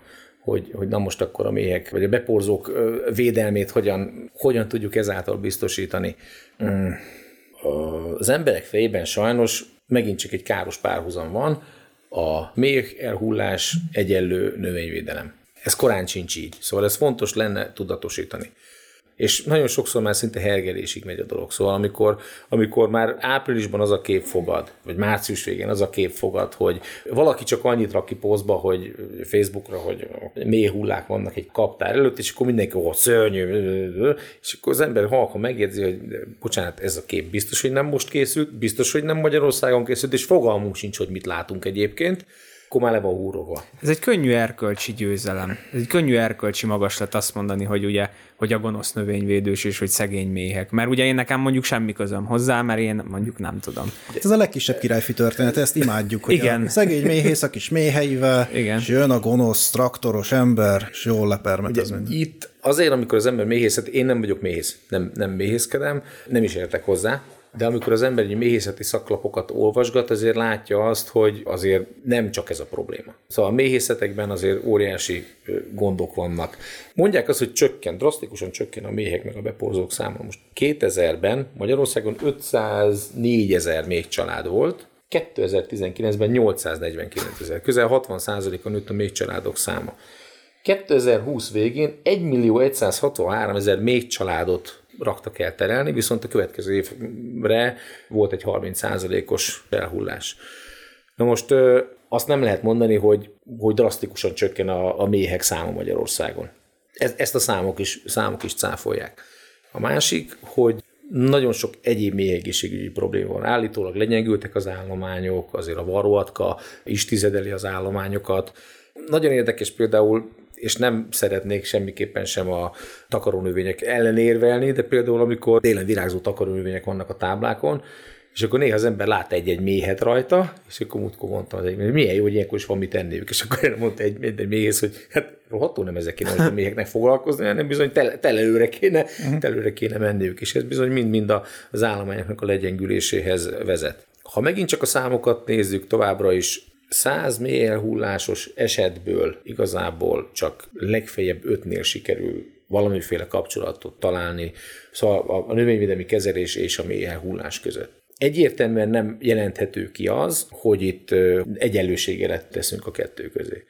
hogy, hogy na most akkor a méhek, vagy a beporzók védelmét hogyan, hogyan tudjuk ezáltal biztosítani. Mm. Az emberek fejében sajnos megint csak egy káros párhuzam van, a méh elhullás egyenlő növényvédelem. Ez korán sincs így, szóval ez fontos lenne tudatosítani és nagyon sokszor már szinte hergelésig megy a dolog. Szóval amikor, amikor már áprilisban az a kép fogad, vagy március végén az a kép fogad, hogy valaki csak annyit rak ki posztba, hogy Facebookra, hogy mély hullák vannak egy kaptár előtt, és akkor mindenki, ó, szörnyű, és akkor az ember halkan megjegyzi, hogy bocsánat, ez a kép biztos, hogy nem most készült, biztos, hogy nem Magyarországon készült, és fogalmunk sincs, hogy mit látunk egyébként akkor már le van. Ez egy könnyű erkölcsi győzelem. Ez egy könnyű erkölcsi magaslat azt mondani, hogy ugye, hogy a gonosz növényvédős és hogy szegény méhek. Mert ugye én nekem mondjuk semmi közöm hozzá, mert én mondjuk nem tudom. Ez a legkisebb királyfi történet, ezt imádjuk, hogy Igen. a szegény méhész a kis méheivel, Igen. és jön a gonosz traktoros ember, és jól lepermetez Itt azért, amikor az ember méhészet, én nem vagyok méhész, nem, nem méhészkedem, nem is értek hozzá, de amikor az ember egy méhészeti szaklapokat olvasgat, azért látja azt, hogy azért nem csak ez a probléma. Szóval a méhészetekben azért óriási gondok vannak. Mondják azt, hogy csökken, drasztikusan csökken a méhek meg a beporzók száma. Most 2000-ben Magyarországon 504 ezer méh család volt, 2019-ben 849 ezer, közel 60 a nőtt a méh családok száma. 2020 végén 1 millió 163 ezer még családot raktak el terelni, viszont a következő évre volt egy 30%-os elhullás. Na most azt nem lehet mondani, hogy, hogy drasztikusan csökken a, a méhek száma Magyarországon. Ez, ezt a számok is, számok is cáfolják. A másik, hogy nagyon sok egyéb méhegészségügyi probléma van. Állítólag lenyegültek az állományok, azért a varroatka is tizedeli az állományokat. Nagyon érdekes például és nem szeretnék semmiképpen sem a takarónövények ellen érvelni, de például amikor télen virágzó takarónövények vannak a táblákon, és akkor néha az ember lát egy-egy méhet rajta, és akkor múltkor mondtam, hogy milyen jó, hogy ilyenkor is van mit enniük. És akkor mondta egy, egy, egy méhész, hogy hát rohadtul nem ezek kéne, a méheknek foglalkozni, hanem bizony tele, telelőre kéne, uh-huh. telőre kéne menniük, és ez bizony mind-mind az állományoknak a legyengüléséhez vezet. Ha megint csak a számokat nézzük továbbra is, 100 mély elhullásos esetből igazából csak legfeljebb ötnél sikerül valamiféle kapcsolatot találni, szóval a növényvédelmi kezelés és a mély elhullás között. Egyértelműen nem jelenthető ki az, hogy itt egyenlőségére teszünk a kettő közé.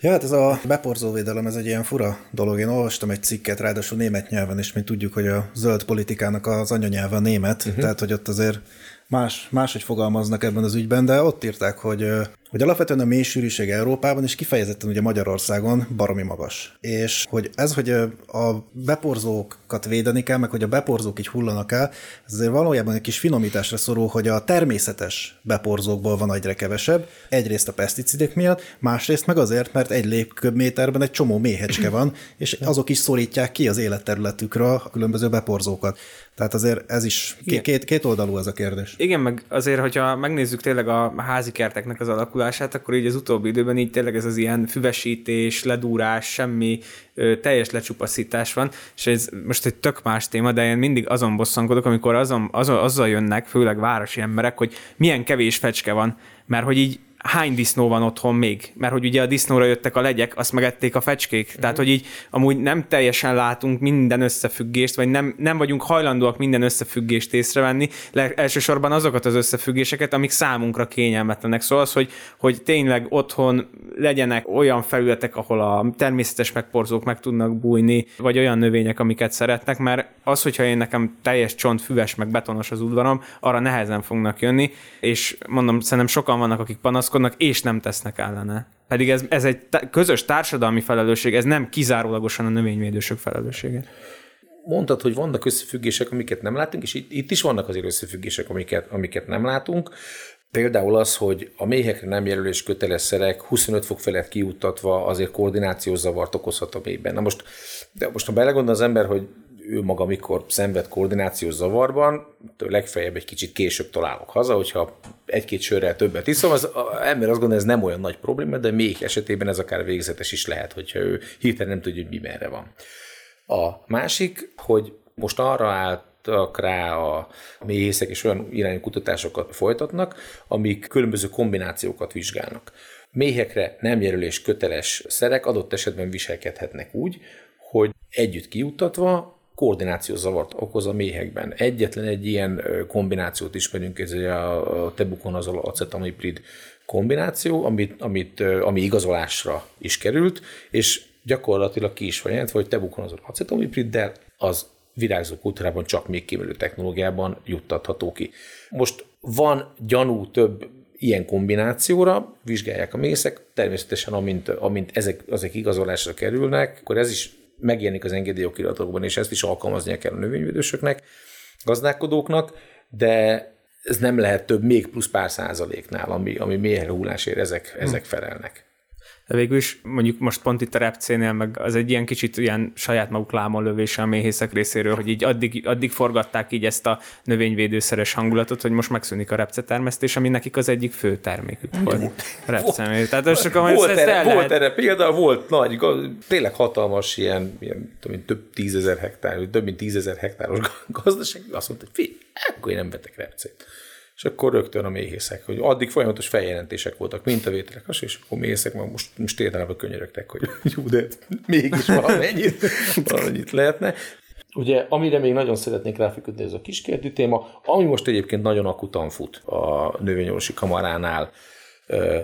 Ja, hát ez a beporzóvédelem, ez egy ilyen fura dolog. Én olvastam egy cikket, ráadásul német nyelven, és mi tudjuk, hogy a zöld politikának az anyanyelve német, uh-huh. tehát hogy ott azért más, máshogy fogalmaznak ebben az ügyben, de ott írták, hogy hogy alapvetően a mélysűrűség Európában és kifejezetten ugye Magyarországon baromi magas. És hogy ez, hogy a beporzókat védeni kell, meg hogy a beporzók így hullanak el, ez azért valójában egy kis finomításra szorul, hogy a természetes beporzókból van egyre kevesebb, egyrészt a peszticidek miatt, másrészt meg azért, mert egy lépköbméterben egy csomó méhecske van, és azok is szorítják ki az életterületükre a különböző beporzókat. Tehát azért ez is két, két, két oldalú ez a kérdés. Igen, meg azért, hogyha megnézzük tényleg a házi kerteknek az alakulását, akkor így az utóbbi időben így tényleg ez az ilyen füvesítés, ledúrás, semmi ö, teljes lecsupaszítás van, és ez most egy tök más téma, de én mindig azon bosszankodok, amikor azon, azon, azzal jönnek, főleg városi emberek, hogy milyen kevés fecske van, mert hogy így hány disznó van otthon még? Mert hogy ugye a disznóra jöttek a legyek, azt megették a fecskék. Mm-hmm. Tehát, hogy így amúgy nem teljesen látunk minden összefüggést, vagy nem, nem vagyunk hajlandóak minden összefüggést észrevenni, Le, elsősorban azokat az összefüggéseket, amik számunkra kényelmetlenek. Szóval az, hogy, hogy tényleg otthon legyenek olyan felületek, ahol a természetes megporzók meg tudnak bújni, vagy olyan növények, amiket szeretnek, mert az, hogyha én nekem teljes csont, füves, meg betonos az udvarom, arra nehezen fognak jönni, és mondom, szerintem sokan vannak, akik panasz panaszkodnak, és nem tesznek ellene. Pedig ez, ez egy közös társadalmi felelősség, ez nem kizárólagosan a növényvédősök felelőssége. Mondtad, hogy vannak összefüggések, amiket nem látunk, és itt, itt is vannak azért összefüggések, amiket, amiket nem látunk. Például az, hogy a méhekre nem jelölés köteles szerek 25 fok felett kiuttatva azért koordinációs zavart okozhat a méhben. Na most, de most ha belegondol az ember, hogy ő maga mikor szenved koordinációs zavarban, legfeljebb egy kicsit később találok haza, hogyha egy-két sörrel többet iszom, az ember azt gondolja, ez nem olyan nagy probléma, de még esetében ez akár végzetes is lehet, hogyha ő hirtelen nem tudja, hogy mi merre van. A másik, hogy most arra állt rá a méhészek, és olyan irányú kutatásokat folytatnak, amik különböző kombinációkat vizsgálnak. Méhekre nem jelölés köteles szerek adott esetben viselkedhetnek úgy, hogy együtt kiutatva koordinációs zavart okoz a méhekben. Egyetlen egy ilyen kombinációt ismerünk, ez a tebukonazol acetamiprid kombináció, amit, amit, ami igazolásra is került, és gyakorlatilag ki is van jelentve, hogy tebukonazol acetamipriddel az virágzó kultúrában csak még kimerülő technológiában juttatható ki. Most van gyanú több ilyen kombinációra, vizsgálják a mészek, természetesen amint, amint ezek, ezek igazolásra kerülnek, akkor ez is megjelenik az engedélyokiratokban, és ezt is alkalmaznia kell a növényvédősöknek, gazdálkodóknak, de ez nem lehet több még plusz pár százaléknál, ami, ami mélyre hullásért ezek, ezek felelnek. De végül is mondjuk most pont itt a repcénél, meg az egy ilyen kicsit ilyen saját maguk lámon a méhészek részéről, hogy így addig, addig forgatták így ezt a növényvédőszeres hangulatot, hogy most megszűnik a repce termesztés, ami nekik az egyik fő termékük volt. Repcemé. Tehát volt, sokan, volt, erre, lehet... volt erre például, volt nagy, tényleg hatalmas ilyen, ilyen tudom, több tízezer hektár, több mint tízezer hektáros gazdaság, azt mondta, hogy fi, akkor én nem vetek repcét és akkor rögtön a méhészek, hogy addig folyamatos feljelentések voltak, mintavételek, és akkor méhészek meg most, most tételában könyörögtek, hogy jó, de mégis valamennyit, valamennyit lehetne. Ugye, amire még nagyon szeretnék ráfiküldni, ez a kiskertű téma, ami most egyébként nagyon akutan fut a növényorvosi kamaránál,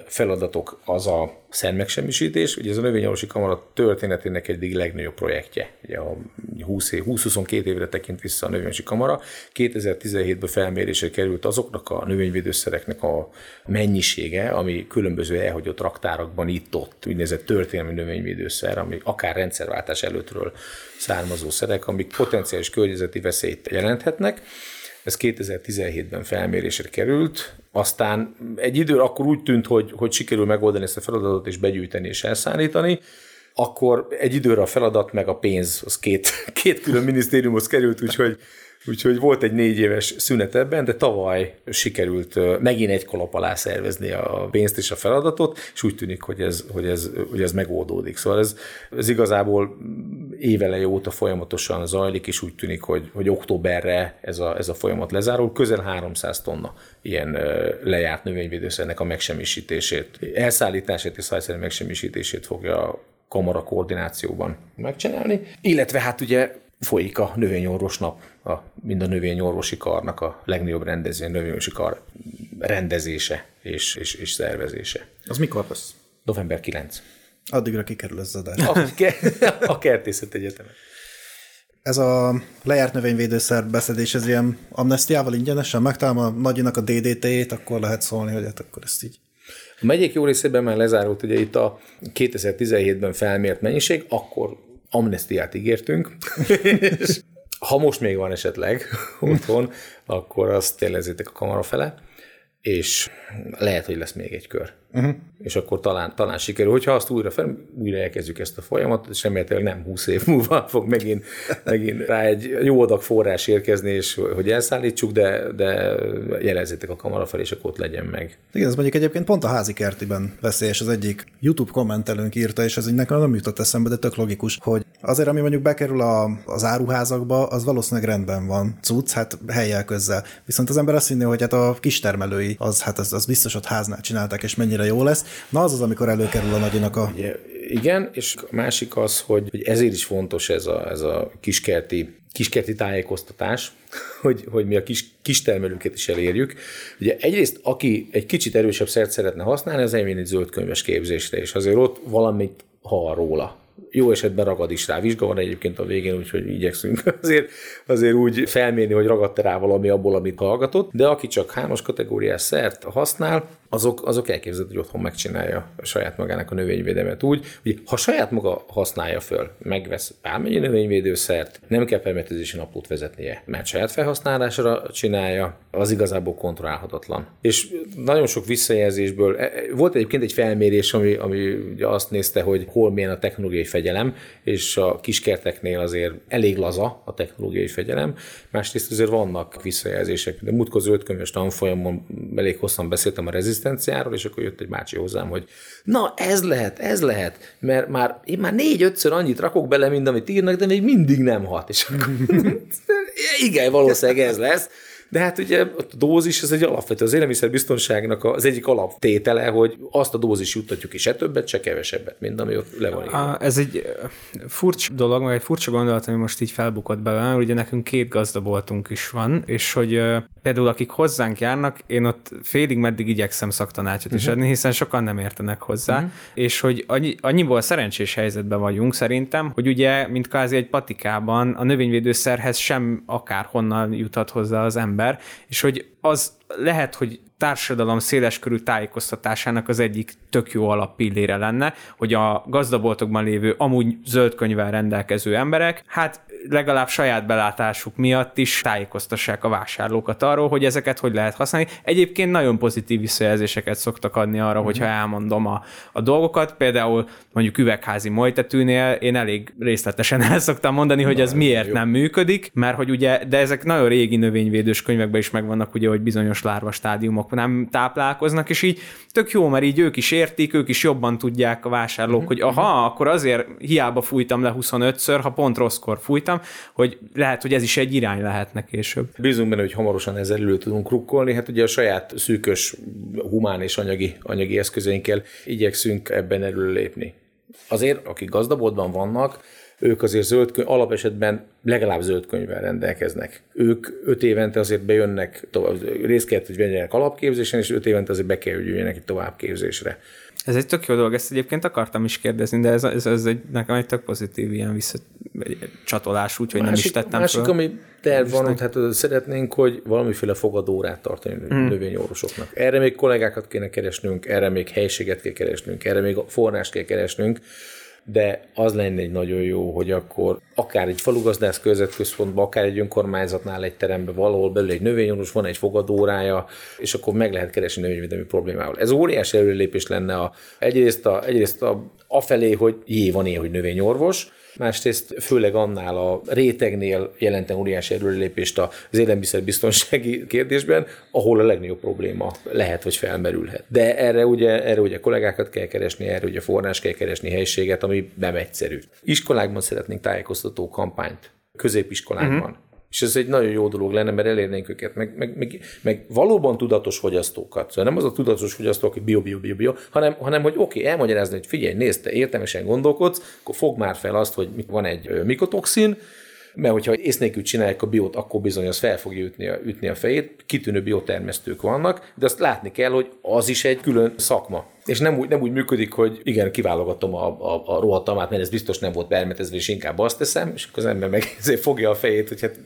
feladatok az a szent megsemmisítés. Ugye ez a növényorvosi kamara történetének egyik legnagyobb projektje. Ugye a 20-22 évre tekint vissza a növényorvosi kamara. 2017-ben felmérésre került azoknak a növényvédőszereknek a mennyisége, ami különböző elhagyott raktárakban itt-ott, úgynevezett történelmi növényvédőszer, ami akár rendszerváltás előttről származó szerek, amik potenciális környezeti veszélyt jelenthetnek ez 2017-ben felmérésre került, aztán egy időre akkor úgy tűnt, hogy, hogy sikerül megoldani ezt a feladatot és begyűjteni és elszállítani, akkor egy időre a feladat meg a pénz, az két, két külön minisztériumhoz került, úgyhogy Úgyhogy volt egy négy éves szünet ebben, de tavaly sikerült megint egy kalap alá szervezni a pénzt és a feladatot, és úgy tűnik, hogy ez, hogy ez, hogy ez megoldódik. Szóval ez, ez igazából éveleje óta folyamatosan zajlik, és úgy tűnik, hogy, hogy októberre ez a, ez a folyamat lezárul. Közel 300 tonna ilyen lejárt növényvédőszernek a megsemmisítését, elszállítását és szájszerű megsemmisítését fogja kamara koordinációban megcsinálni. Illetve hát ugye folyik a növényorvos nap, a, mind a növényorvosi karnak a legnagyobb rendező, a növényorvosi kar rendezése és, és, és szervezése. Az mikor lesz? November 9. Addigra kikerül az adás. A, a Kertészet Egyetemen. Ez a lejárt növényvédőszer beszedés, ez ilyen amnestiával ingyenesen megtalálom a nagyinak a DDT-jét, akkor lehet szólni, hogy hát akkor ezt így. A megyék jó részében már lezárult ugye itt a 2017-ben felmért mennyiség, akkor amnestiát ígértünk, és ha most még van esetleg otthon, akkor azt ténylezzétek a kamera fele, és lehet, hogy lesz még egy kör. Uh-huh. És akkor talán, talán sikerül. Hogyha azt újra fel, újra elkezdjük ezt a folyamatot, és remélhetőleg nem 20 év múlva fog megint, megint rá egy jó adag forrás érkezni, és hogy elszállítsuk, de, de jelezzétek a kamera fel, és akkor ott legyen meg. Igen, ez mondjuk egyébként pont a házi kertiben veszélyes. Az egyik YouTube kommentelőnk írta, és ez így nekem nem jutott eszembe, de tök logikus, hogy azért, ami mondjuk bekerül a, az áruházakba, az valószínűleg rendben van. Cucc, hát helyjel közzel. Viszont az ember azt hinné, hogy hát a kistermelői, az, hát az, az biztos ott háznál csinálták, és mennyire jó lesz. Na az az, amikor előkerül a nagyinak a... Igen, és a másik az, hogy, hogy ezért is fontos ez a, ez a kiskerti, kiskerti tájékoztatás, hogy, hogy mi a kis, kis termelőket is elérjük. Ugye egyrészt, aki egy kicsit erősebb szert szeretne használni, az elmény egy zöldkönyves képzésre, és azért ott valamit hall róla jó esetben ragad is rá. Vizsga van egyébként a végén, úgyhogy igyekszünk azért, azért úgy felmérni, hogy ragadt rá valami abból, amit hallgatott, de aki csak hármas kategóriás szert használ, azok, azok elképzelhető, hogy otthon megcsinálja a saját magának a növényvédelmet úgy, hogy ha saját maga használja föl, megvesz bármennyi növényvédőszert, nem kell permetezési naplót vezetnie, mert saját felhasználásra csinálja, az igazából kontrollálhatatlan. És nagyon sok visszajelzésből, e, e, volt egyébként egy felmérés, ami, ami ugye azt nézte, hogy hol milyen a technológiai fegyelem, és a kiskerteknél azért elég laza a technológiai fegyelem, másrészt azért vannak visszajelzések. De múltkor zöldkönyves tanfolyamon elég hosszan beszéltem a rezisztenciáról, és akkor jött egy bácsi hozzám, hogy na ez lehet, ez lehet, mert már én már négy-ötször annyit rakok bele, mint amit írnak, de még mindig nem hat. És akkor, igen, valószínűleg ez lesz. De hát ugye a dózis az egy alapvető, az élelmiszerbiztonságnak az egyik alaptétele, hogy azt a dózis juttatjuk is, se többet, se kevesebbet, mint ami ott le van a, Ez egy furcsa dolog, meg egy furcsa gondolat, ami most így felbukott belőle, ugye nekünk két gazdaboltunk is van, és hogy például akik hozzánk járnak, én ott félig meddig igyekszem szaktanácsot uh-huh. is mhm. adni, hiszen sokan nem értenek hozzá, uh-huh. és hogy annyi, annyiból szerencsés helyzetben vagyunk szerintem, hogy ugye, mint kázi egy patikában a növényvédőszerhez sem akárhonnan juthat hozzá az ember, és hogy az lehet, hogy társadalom széleskörű tájékoztatásának az egyik tök jó alappillére lenne, hogy a gazdaboltokban lévő amúgy zöld könyvvel rendelkező emberek, hát legalább saját belátásuk miatt is tájékoztassák a vásárlókat arról, hogy ezeket hogy lehet használni. Egyébként nagyon pozitív visszajelzéseket szoktak adni arra, mm-hmm. hogyha elmondom a, a dolgokat. Például mondjuk üvegházi mojtetűnél én elég részletesen el szoktam mondani, hogy ez miért jó. nem működik, mert hogy ugye, de ezek nagyon régi növényvédős könyvekben is megvannak, ugye, hogy bizonyos lárva stádiumok nem táplálkoznak, és így tök jó, mert így ők is értik, ők is jobban tudják a vásárlók, mm-hmm. hogy aha, akkor azért hiába fújtam le 25-ször, ha pont rosszkor fújtam, hogy lehet, hogy ez is egy irány lehetne később. Bízunk benne, hogy hamarosan ezzel elő tudunk rukkolni, hát ugye a saját szűkös humán és anyagi, anyagi eszközeinkkel igyekszünk ebben előlépni. Azért, akik gazdaboltban vannak, ők azért zöld alapesetben legalább zöld könyvvel rendelkeznek. Ők öt évente azért bejönnek, tovább, részt kellett, hogy vegyenek alapképzésen, és öt évente azért be kell, hogy jöjjenek egy továbbképzésre. Ez egy tök jó dolog, ezt egyébként akartam is kérdezni, de ez, ez, ez egy, nekem egy tök pozitív ilyen visszacsatolás, úgyhogy nem is tettem Másik, föl. ami terv van, hogy hát szeretnénk, hogy valamiféle fogadórát tartani mm. növényorvosoknak. Erre még kollégákat kéne keresnünk, erre még helységet kell keresnünk, erre még forrást kell keresnünk, de az lenne egy nagyon jó, hogy akkor akár egy falugazdász körzetközpontban, akár egy önkormányzatnál egy teremben valahol belül egy növényorvos, van egy fogadórája, és akkor meg lehet keresni növényvédelmi problémával. Ez óriási előlépés lenne a, egyrészt, a, egyrészt a, afelé, hogy jé, van ilyen, hogy növényorvos, másrészt főleg annál a rétegnél jelenten óriási erőlépést az élelmiszerbiztonsági kérdésben, ahol a legnagyobb probléma lehet, vagy felmerülhet. De erre ugye, erre ugye kollégákat kell keresni, erre ugye forrás kell keresni, helységet, ami nem egyszerű. Iskolákban szeretnénk tájékoztató kampányt, középiskolákban. Uh-huh és ez egy nagyon jó dolog lenne, mert elérnénk őket, meg, meg, meg, meg valóban tudatos fogyasztókat. Szóval nem az a tudatos fogyasztó, aki bio, bio, bio, bio, hanem, hanem hogy oké, okay, elmagyarázni, hogy figyelj, nézd, te értelmesen gondolkodsz, akkor fog már fel azt, hogy van egy mikotoxin, mert hogyha ész nélkül csinálják a biót, akkor bizony az fel fogja ütni a, ütni a fejét. Kitűnő biotermesztők vannak, de azt látni kell, hogy az is egy külön szakma. És nem úgy, nem úgy működik, hogy igen, kiválogatom a, a, a rohadtamát, mert ez biztos nem volt beermetezve, és inkább azt teszem, és akkor az ember meg fogja a fejét, hogy hát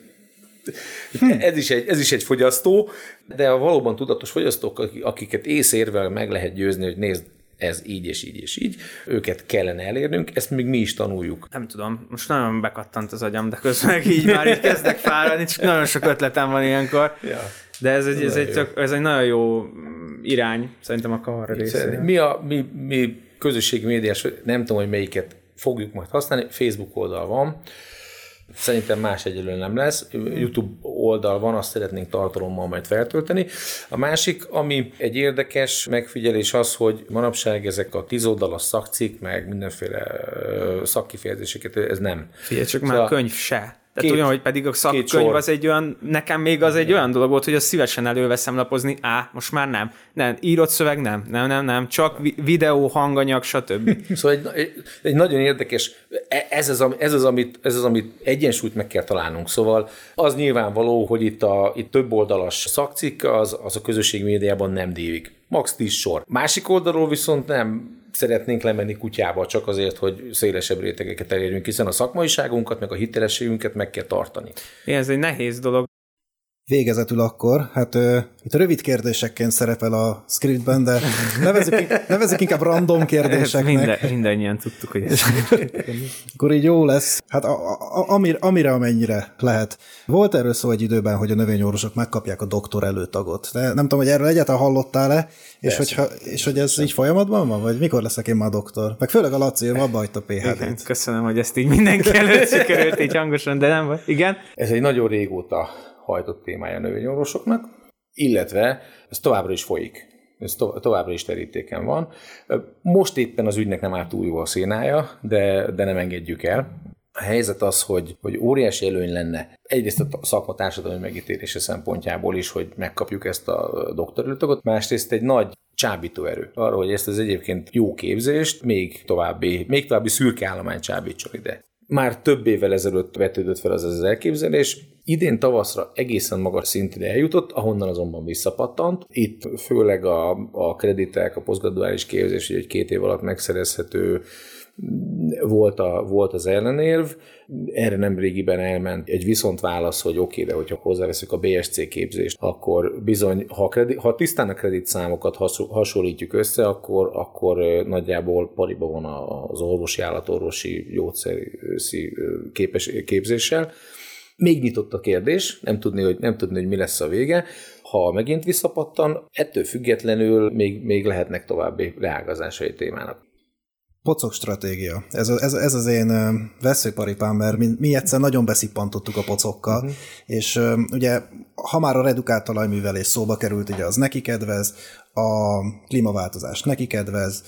ez, is egy, ez is egy fogyasztó, de a valóban tudatos fogyasztók, akiket észérvel meg lehet győzni, hogy nézd, ez így és így és így, őket kellene elérnünk, ezt még mi is tanuljuk. Nem tudom, most nagyon bekattant az agyam, de közben így már így kezdek fáradni, csak nagyon sok ötletem van ilyenkor. Ja. De ez egy, ez, egy, tök, ez egy nagyon jó irány, szerintem a kavarra részéről. Mi a mi, mi közösségi médiás, nem tudom, hogy melyiket fogjuk majd használni, Facebook oldal van, Szerintem más egyelőre nem lesz. YouTube oldal van, azt szeretnénk tartalommal majd feltölteni. A másik, ami egy érdekes megfigyelés az, hogy manapság ezek a tízoldalas szakcik, meg mindenféle szakkifejezéseket, ez nem. Figyelj, csak szóval már könyv se. Tehát két, olyan, hogy pedig a szakkönyv az egy olyan, nekem még az egy olyan dolog volt, hogy azt szívesen előveszem lapozni, á, most már nem. Nem, írott szöveg nem, nem, nem, nem, csak videó, hanganyag, stb. szóval egy, egy nagyon érdekes, e, ez az, ez, az, amit, ez az, amit egyensúlyt meg kell találnunk. Szóval az nyilvánvaló, hogy itt, a, itt több oldalas szakcikk, az, az a közösségi médiában nem dívik. Max 10 sor. Másik oldalról viszont nem szeretnénk lemenni kutyába csak azért, hogy szélesebb rétegeket elérjünk, hiszen a szakmaiságunkat, meg a hitelességünket meg kell tartani. Igen, ez egy nehéz dolog. Végezetül akkor, hát uh, itt rövid kérdésekként szerepel a scriptben, de nevezzük, nevezzük inkább random kérdéseknek. Minden, mindannyian tudtuk, hogy ez. akkor így jó lesz. Hát a, a, amire, amire, amennyire lehet. Volt erről szó egy időben, hogy a növényorvosok megkapják a doktor előtagot. De nem tudom, hogy erről egyáltalán hallottál-e, és, hogyha, és hogy ez így folyamatban van, vagy mikor leszek én már doktor? Meg főleg a Laci, ő abba hagyta PHD-t. Köszönöm, hogy ezt így mindenki előtt sikerült így hangosan, de nem vagy. Igen? Ez egy nagyon régóta hajtott témája a növényorvosoknak, illetve ez továbbra is folyik. Ez to- továbbra is terítéken van. Most éppen az ügynek nem áll túl jó a szénája, de, de nem engedjük el. A helyzet az, hogy, hogy óriási előny lenne egyrészt a szakma társadalmi megítélése szempontjából is, hogy megkapjuk ezt a doktorültagot, másrészt egy nagy csábító erő arra, hogy ezt az egyébként jó képzést még további, még további szürke állomány csábítson ide. Már több évvel ezelőtt vetődött fel az az elképzelés, Idén tavaszra egészen magas szintre eljutott, ahonnan azonban visszapattant. Itt főleg a, a kreditek, a posztgraduális képzés, hogy egy két év alatt megszerezhető volt, a, volt az ellenérv. Erre nem régiben elment egy viszont válasz, hogy oké, okay, de hogyha hozzáveszünk a BSC képzést, akkor bizony, ha, kredi, ha tisztán a kreditszámokat hasonlítjuk össze, akkor, akkor nagyjából pariba van az orvosi, állatorvosi, gyógyszeri képes, képzéssel. Még nyitott a kérdés, nem tudni, hogy, nem tudni, hogy mi lesz a vége. Ha megint visszapattan, ettől függetlenül még, még lehetnek további leágazásai témának. Pocok stratégia. Ez, ez, ez az én veszőparipám, mert mi, mi egyszer nagyon beszippantottuk a pocokkal, uh-huh. és ugye, ha már a redukált talajművelés szóba került, ugye az neki kedvez, a klímaváltozás neki kedvez,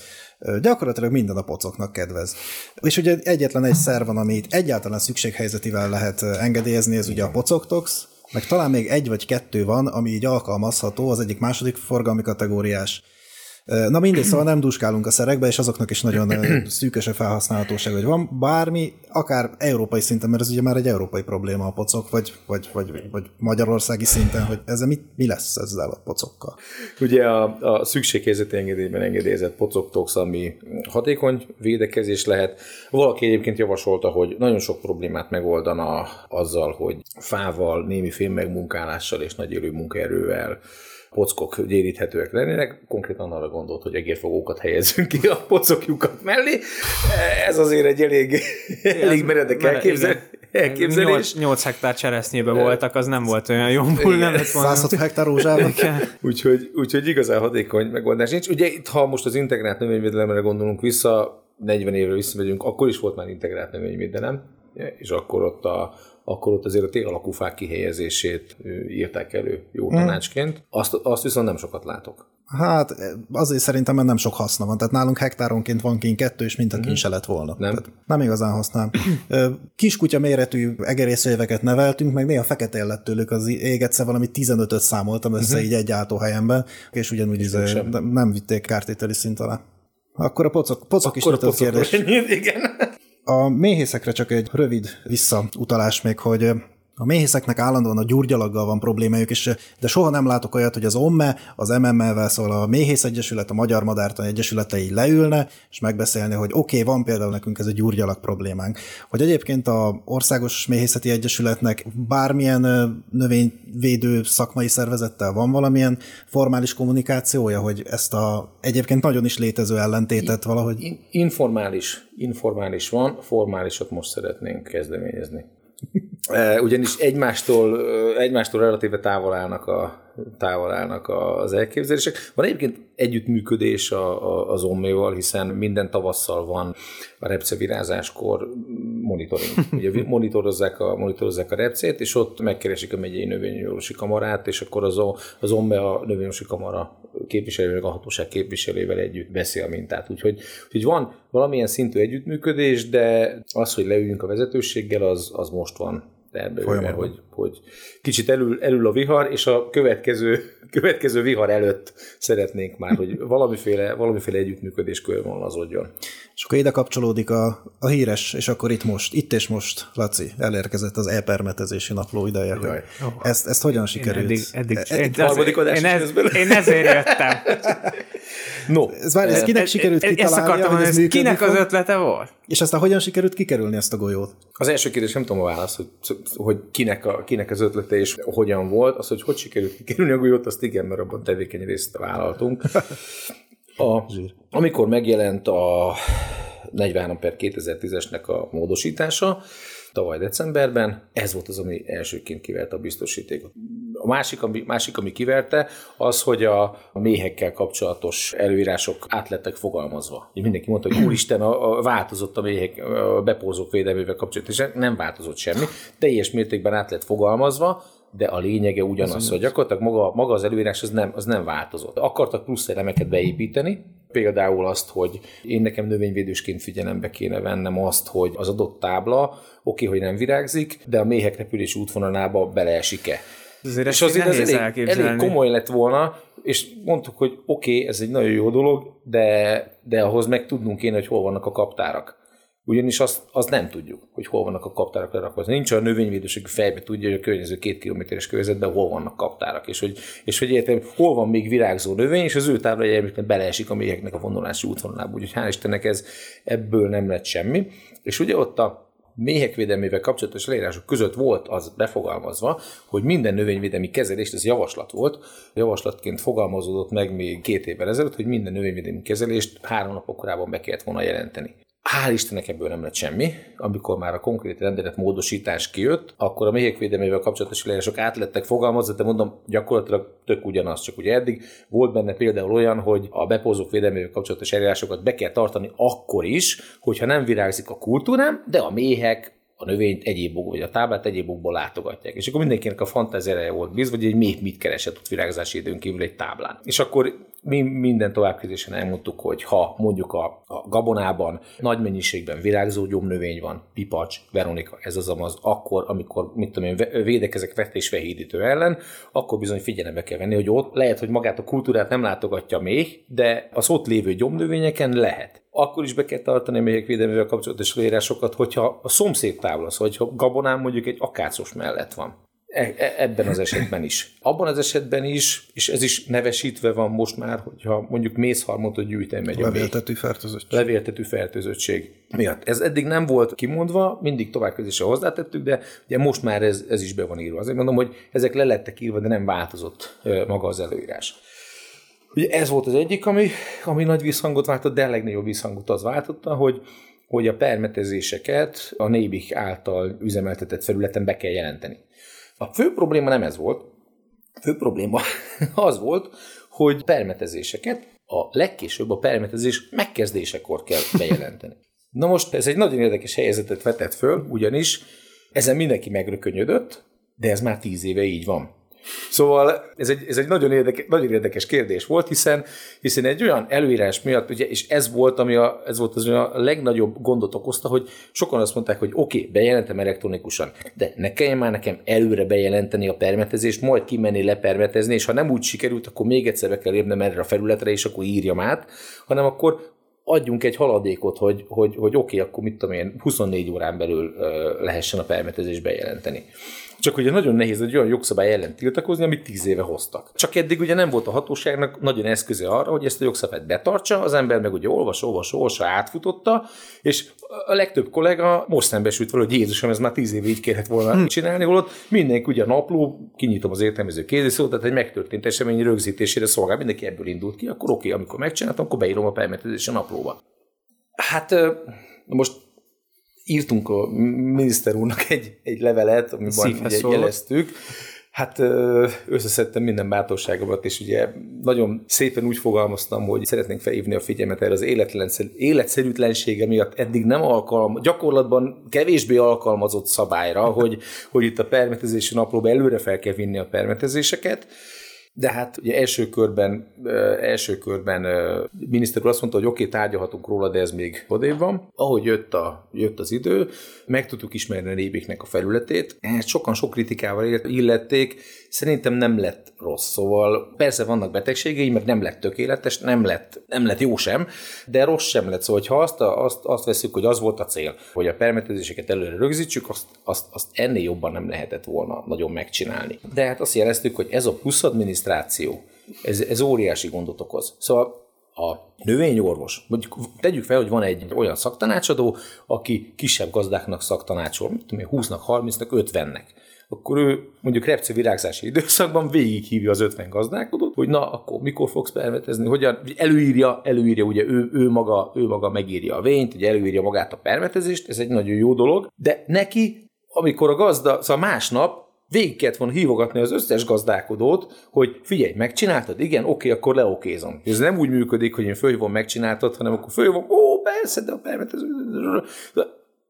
gyakorlatilag minden a pocoknak kedvez. És ugye egyetlen egy szer van, amit egyáltalán szükséghelyzetivel lehet engedélyezni, ez ugye a pocoktox, meg talán még egy vagy kettő van, ami így alkalmazható, az egyik második forgalmi kategóriás Na mindegy, szóval nem duskálunk a szerekbe, és azoknak is nagyon szűkös a felhasználhatóság, hogy van bármi, akár európai szinten, mert ez ugye már egy európai probléma a pocok, vagy, vagy, vagy, vagy magyarországi szinten, hogy ez mi, mi lesz ezzel a pocokkal. Ugye a, a szükséghelyzeti engedélyben engedélyezett pocoktox, ami hatékony védekezés lehet. Valaki egyébként javasolta, hogy nagyon sok problémát megoldana azzal, hogy fával, némi fémmegmunkálással és nagy élő munkaerővel pockok gyéríthetőek lennének, konkrétan arra gondolt, hogy egérfogókat helyezünk ki a pocokjukat mellé. Ez azért egy elég, elég meredek elképzel, elképzelés. 8, 8 hektár cseresznyébe voltak, az nem volt olyan jó, nem lett volna. 106 hektár rózsában. úgyhogy, úgyhogy igazán hatékony megoldás nincs. Ugye itt, ha most az integrált növényvédelemre gondolunk vissza, 40 évre visszamegyünk, akkor is volt már integrált növényvédelem, és akkor ott a akkor ott azért a T-alakú fák kihelyezését írták elő jó hmm. tanácsként. Azt, azt viszont nem sokat látok. Hát azért szerintem nem sok haszna van. Tehát nálunk hektáronként van kint kettő, és mint a kint se lett volna. Nem? Tehát nem igazán használom. Kiskutya méretű egerészőjeveket neveltünk, meg néha fekete lett tőlük az ég, egyszer valami 15-öt számoltam össze uh-huh. így egy álltóhelyemben, és ugyanúgy izé, nem vitték kártételi szint alá. Akkor a pocok, pocok Akkor is pocok kérdés. igen. A méhészekre csak egy rövid visszautalás még, hogy a méhészeknek állandóan a gyurgyalaggal van problémájuk, és, de soha nem látok olyat, hogy az OMME, az MML-vel, szóval a Méhész Egyesület, a Magyar Madártan Egyesületei leülne, és megbeszélni, hogy oké, okay, van például nekünk ez a gyurgyalag problémánk. Hogy egyébként a Országos Méhészeti Egyesületnek bármilyen növényvédő szakmai szervezettel van valamilyen formális kommunikációja, hogy ezt a egyébként nagyon is létező ellentétet valahogy... Informális, informális van, formálisat most szeretnénk kezdeményezni. Ugyanis egymástól, egymástól relatíve távol állnak, a, távol állnak az elképzelések. Van egyébként együttműködés a, a, az omméval, hiszen minden tavasszal van a repcevirázáskor monitoring. Ugye monitorozzák a, monitorozzák a repcét, és ott megkeresik a megyei növényorvosi kamarát, és akkor az, az OMME a növényorvosi kamara képviselővel, a hatóság képviselővel együtt beszél a mintát. Úgyhogy, úgyhogy van valamilyen szintű együttműködés, de az, hogy leüljünk a vezetőséggel, az, az most van ebből, hogy, hogy kicsit elül, elül a vihar, és a következő, következő vihar előtt szeretnénk már, hogy valamiféle, valamiféle együttműködés körvonalazódjon. És akkor ide kapcsolódik a, a híres, és akkor itt most, itt és most, Laci, elérkezett az e-permetezési napló ideje. Hogy ezt, ezt hogyan sikerült? Én eddig, eddig, e, eddig én, én, ez, én ezért jöttem. No. Ez, várj, ez kinek sikerült kitalálni? Ezt akartam, hogy ez kinek az ötlete volt? És aztán hogyan sikerült kikerülni ezt a golyót? Az első kérdés nem tudom a válasz, hogy, hogy kinek, a, kinek az ötlete és hogyan volt. Az, hogy hogy sikerült kikerülni a golyót, azt igen, mert abban tevékeny részt vállaltunk. A, amikor megjelent a 43 per 2010-esnek a módosítása, tavaly decemberben. Ez volt az, ami elsőként kiverte a biztosítékot. A másik, ami, másik, ami kiverte, az, hogy a méhekkel kapcsolatos előírások át lettek fogalmazva. Mindenki mondta, hogy úristen, a, a változott a méhek a bepózók védelmével kapcsolatos, és nem változott semmi. Teljes mértékben át lett fogalmazva, de a lényege ugyanaz, hogy gyakorlatilag maga, maga az előírás az nem, az nem változott. Akartak plusz elemeket beépíteni, például azt, hogy én nekem növényvédősként figyelembe kéne vennem azt, hogy az adott tábla oké, okay, hogy nem virágzik, de a méhek repülési útvonalába beleesik-e. Azért és azért ez elég, elég komoly lett volna, és mondtuk, hogy oké, okay, ez egy nagyon jó dolog, de, de ahhoz meg tudnunk kéne, hogy hol vannak a kaptárak. Ugyanis azt, azt nem tudjuk, hogy hol vannak a kaptárak lerakva. Nincs a növényvédőségű fejbe tudja, hogy a környező két kilométeres körzetben hol vannak kaptárak, és hogy, és hogy értem, hol van még virágzó növény, és az ő táblája beleesik a méheknek a vonulási útvonalába. Úgyhogy hál' Istennek ez ebből nem lett semmi. És ugye ott a méhek védelmével kapcsolatos leírások között volt az befogalmazva, hogy minden növényvédelmi kezelést, ez javaslat volt, javaslatként fogalmazódott meg még két évvel ezelőtt, hogy minden növényvédelmi kezelést három napok korábban be kellett volna jelenteni. Hál' Istennek ebből nem lett semmi. Amikor már a konkrét rendelet módosítás kijött, akkor a méhek védelmével kapcsolatos leírások át lettek fogalmazva, de mondom, gyakorlatilag tök ugyanaz, csak ugye eddig volt benne például olyan, hogy a bepózók védelmével kapcsolatos eljárásokat be kell tartani akkor is, hogyha nem virágzik a kultúrám, de a méhek a növényt egyéb vagy a táblát egyéb okból látogatják. És akkor mindenkinek a fantáziája volt bízva, hogy egy még mit keresett ott virágzási időn kívül egy táblán. És akkor mi minden továbbképzésen elmondtuk, hogy ha mondjuk a, a gabonában nagy mennyiségben virágzó gyomnövény van, pipacs, veronika, ez az az, akkor, amikor, mit tudom én, védekezek vetésvehídítő ellen, akkor bizony figyelembe kell venni, hogy ott lehet, hogy magát a kultúrát nem látogatja még, de az ott lévő gyomnövényeken lehet akkor is be kell tartani a méhek védelmével kapcsolatos leírásokat, hogyha a szomszéd távlasz, vagy ha gabonán mondjuk egy akácos mellett van. E, e, ebben az esetben is. Abban az esetben is, és ez is nevesítve van most már, hogyha mondjuk mészharmotot gyűjteni megy Levéltetű fertőzöttség. Levéltetű fertőzöttség miatt. Ez eddig nem volt kimondva, mindig tovább közésen hozzátettük, de ugye most már ez, ez is be van írva. Azért mondom, hogy ezek le lettek írva, de nem változott maga az előírás. Ugye ez volt az egyik, ami, ami nagy visszhangot váltott, de a legnagyobb visszhangot az váltotta, hogy, hogy a permetezéseket a Nébik által üzemeltetett felületen be kell jelenteni. A fő probléma nem ez volt, a fő probléma az volt, hogy permetezéseket a legkésőbb a permetezés megkezdésekor kell bejelenteni. Na most ez egy nagyon érdekes helyzetet vetett föl, ugyanis ezen mindenki megrökönyödött, de ez már tíz éve így van. Szóval ez egy, ez egy nagyon, érdekes, nagyon érdekes kérdés volt, hiszen, hiszen egy olyan előírás miatt, ugye, és ez volt, ami a, ez volt az a legnagyobb gondot okozta, hogy sokan azt mondták, hogy oké, okay, bejelentem elektronikusan, de ne kelljen már nekem előre bejelenteni a permetezést, majd kimenni lepermetezni, és ha nem úgy sikerült, akkor még egyszer be kell lépnem erre a felületre, és akkor írjam át, hanem akkor adjunk egy haladékot, hogy, hogy, hogy oké, okay, akkor mit tudom én, 24 órán belül lehessen a permetezés bejelenteni. Csak ugye nagyon nehéz egy olyan jogszabály ellen tiltakozni, amit tíz éve hoztak. Csak eddig ugye nem volt a hatóságnak nagyon eszköze arra, hogy ezt a jogszabályt betartsa, az ember meg ugye olvas, olvas, olvas, átfutotta, és a legtöbb kollega most szembesült vele, hogy Jézusom, ez már tíz éve így kellett volna hmm. csinálni, holott mindenki ugye a napló, kinyitom az értelmező kéziszót, tehát egy megtörtént esemény rögzítésére szolgál, mindenki ebből indult ki, akkor oké, okay, amikor megcsináltam, akkor beírom a permetezés a naplóba. Hát most írtunk a miniszter úrnak egy, egy levelet, amiben ugye jeleztük, Hát összeszedtem minden bátorságomat, és ugye nagyon szépen úgy fogalmaztam, hogy szeretnénk felhívni a figyelmet erre az életszerűtlensége miatt. Eddig nem alkalm, gyakorlatban kevésbé alkalmazott szabályra, hogy, hogy itt a permetezési naplóba előre fel kell vinni a permetezéseket, de hát ugye első körben, első körben miniszter úr azt mondta, hogy oké, okay, tárgyalhatunk róla, de ez még odébb van. Ahogy jött, a, jött az idő, meg tudtuk ismerni a nébéknek a felületét. Ezt sokan sok kritikával illették, szerintem nem lett rossz. Szóval persze vannak betegségei, mert nem lett tökéletes, nem lett, nem lett jó sem, de rossz sem lett. Szóval ha azt, azt, azt veszük, hogy az volt a cél, hogy a permetezéseket előre rögzítsük, azt, azt, azt ennél jobban nem lehetett volna nagyon megcsinálni. De hát azt jeleztük, hogy ez a plusz adminisztráció, ez, ez óriási gondot okoz. Szóval a növényorvos, mondjuk tegyük fel, hogy van egy olyan szaktanácsadó, aki kisebb gazdáknak szaktanácsol, mit tudom 20-nak, 30-nak, 50-nek akkor ő mondjuk repce virágzási időszakban végighívja az 50 gazdálkodót, hogy na, akkor mikor fogsz permetezni, hogyan előírja, előírja, ugye ő, ő, maga, ő maga megírja a vényt, ugye előírja magát a permetezést, ez egy nagyon jó dolog, de neki, amikor a gazda, szóval másnap végig kellett volna hívogatni az összes gazdálkodót, hogy figyelj, megcsináltad? Igen, oké, akkor leokézom. Ez nem úgy működik, hogy én fölhívom, megcsináltad, hanem akkor fölhívom, ó, persze, de a permetező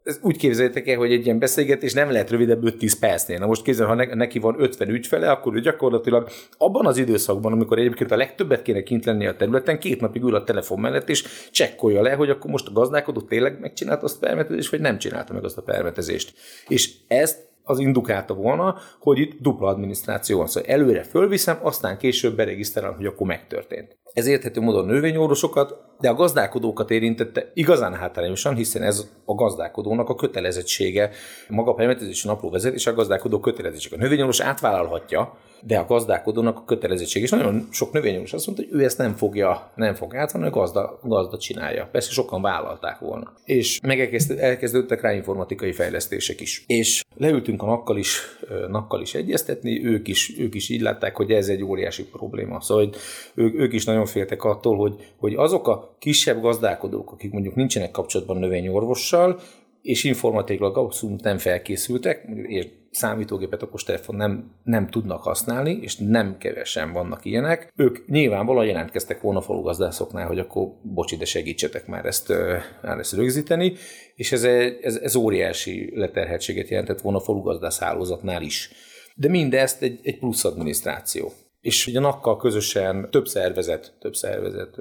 ez úgy képzeljétek el, hogy egy ilyen beszélgetés nem lehet rövidebb 5-10 percnél. Na most képzel, ha neki van 50 ügyfele, akkor ő gyakorlatilag abban az időszakban, amikor egyébként a legtöbbet kéne kint lenni a területen, két napig ül a telefon mellett, és csekkolja le, hogy akkor most a gazdálkodó tényleg megcsinálta azt a permetezést, vagy nem csinálta meg azt a permetezést. És ezt az indukálta volna, hogy itt dupla adminisztráció van. Szóval előre fölviszem, aztán később beregisztrálom, hogy akkor megtörtént. Ez érthető módon növényorvosokat, de a gazdálkodókat érintette igazán hátrányosan, hiszen ez a gazdálkodónak a kötelezettsége, maga a permetezési napló vezetés a gazdálkodó kötelezettség. A növényorvos átvállalhatja, de a gazdálkodónak a kötelezettség. És nagyon sok növényorvos azt mondta, hogy ő ezt nem fogja, nem fogja átvenni, a gazda, gazda csinálja. Persze sokan vállalták volna. És meg elkezdődtek rá informatikai fejlesztések is. És leültünk a nakkal is, nakkal is egyeztetni, ők is, ők is így látták, hogy ez egy óriási probléma. Szóval ők, ők is nagyon féltek attól, hogy, hogy azok a kisebb gazdálkodók, akik mondjuk nincsenek kapcsolatban növényorvossal, és informatikailag abszolút nem felkészültek, és számítógépet, okostelefon nem, nem tudnak használni, és nem kevesen vannak ilyenek. Ők nyilvánvalóan jelentkeztek volna falugazdászoknál, hogy akkor bocsi, de segítsetek már ezt, már ezt rögzíteni, és ez, ez, ez óriási leterhetséget jelentett volna a falugazdász hálózatnál is. De mindezt egy, egy plusz adminisztráció és ugye nakkal közösen több szervezet, több szervezet,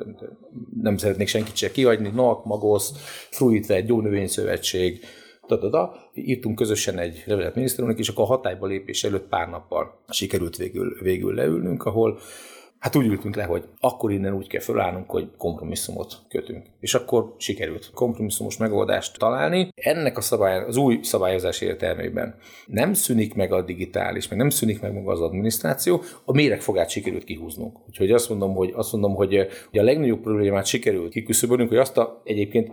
nem szeretnék senkit se kihagyni, NAK, Magosz, Fruitvet, Gyónövényszövetség, da, da, da. írtunk közösen egy levelet miniszterünknek, és akkor a hatályba lépés előtt pár nappal sikerült végül, végül leülnünk, ahol Hát úgy ültünk le, hogy akkor innen úgy kell fölállnunk, hogy kompromisszumot kötünk. És akkor sikerült kompromisszumos megoldást találni. Ennek a szabály, az új szabályozás értelmében nem szűnik meg a digitális, meg nem szűnik meg maga az adminisztráció, a méregfogát sikerült kihúznunk. Úgyhogy azt mondom, hogy, azt mondom, hogy, hogy a legnagyobb problémát sikerült kiküszöbölnünk, hogy azt a egyébként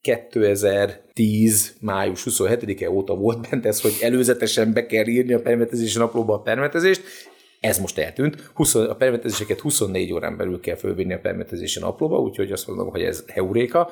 2010. május 27-e óta volt bent ez, hogy előzetesen be kell írni a permetezési naplóba a permetezést, ez most eltűnt. 20, a permetezéseket 24 órán belül kell fölvinni a permetezési naplóba, úgyhogy azt mondom, hogy ez heuréka.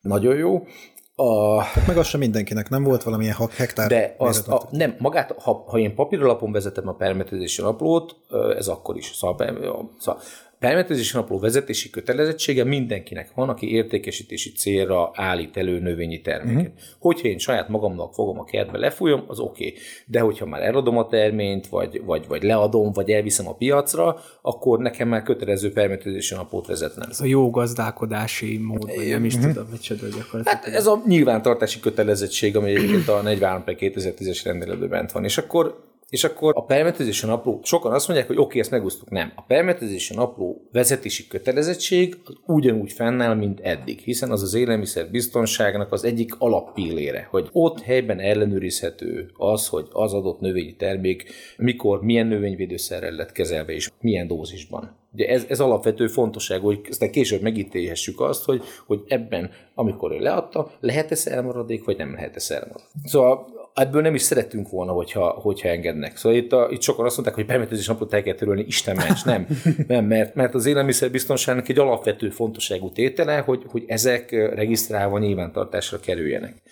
Nagyon jó. A... Hát meg az sem mindenkinek, nem volt valamilyen hektár. De az, a, nem, magát, ha, ha én papíralapon vezetem a permetezési naplót, ez akkor is. Szóval, szóval Permetezési napló vezetési kötelezettsége mindenkinek van, aki értékesítési célra állít elő növényi terméket. Uh-huh. Hogyha én saját magamnak fogom a kertbe, lefújom, az oké. Okay. De hogyha már eladom a terményt, vagy, vagy, vagy leadom, vagy elviszem a piacra, akkor nekem már kötelező permetezési naplót vezetnem. Ez a jó gazdálkodási mód, vagy nem is uh-huh. tudom, csinál gyakorlatilag. Hát ez a nyilvántartási kötelezettség, ami egyébként a 43 2010-es rendeletben bent van. És akkor és akkor a permetezésen napló, sokan azt mondják, hogy oké, okay, ezt megúsztuk. Nem. A permetezésen napló vezetési kötelezettség az ugyanúgy fennáll, mint eddig, hiszen az az élelmiszer biztonságnak az egyik alappillére, hogy ott helyben ellenőrizhető az, hogy az adott növényi termék mikor, milyen növényvédőszerrel lett kezelve és milyen dózisban. Ugye ez, ez alapvető fontosság, hogy aztán később megítélhessük azt, hogy, hogy ebben, amikor ő leadta, lehet-e szermaradék, vagy nem lehet-e szermaradék. Szóval ebből nem is szerettünk volna, hogyha, hogyha engednek. Szóval itt, a, itt sokan azt mondták, hogy permetezés napot el kell törölni, Isten ments. Nem, nem mert, mert az élelmiszerbiztonságnak egy alapvető fontosságú tétele, hogy, hogy ezek regisztrálva nyilvántartásra kerüljenek.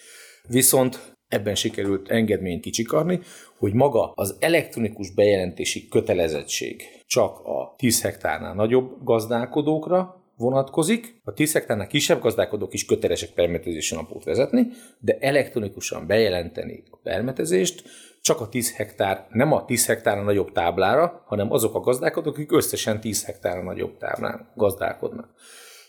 Viszont ebben sikerült engedményt kicsikarni, hogy maga az elektronikus bejelentési kötelezettség csak a 10 hektárnál nagyobb gazdálkodókra vonatkozik. A 10 hektárnál kisebb gazdálkodók is kötelesek permetezési napot vezetni, de elektronikusan bejelenteni a permetezést csak a 10 hektár, nem a 10 hektárnál nagyobb táblára, hanem azok a gazdálkodók, akik összesen 10 hektárnál nagyobb táblán gazdálkodnak.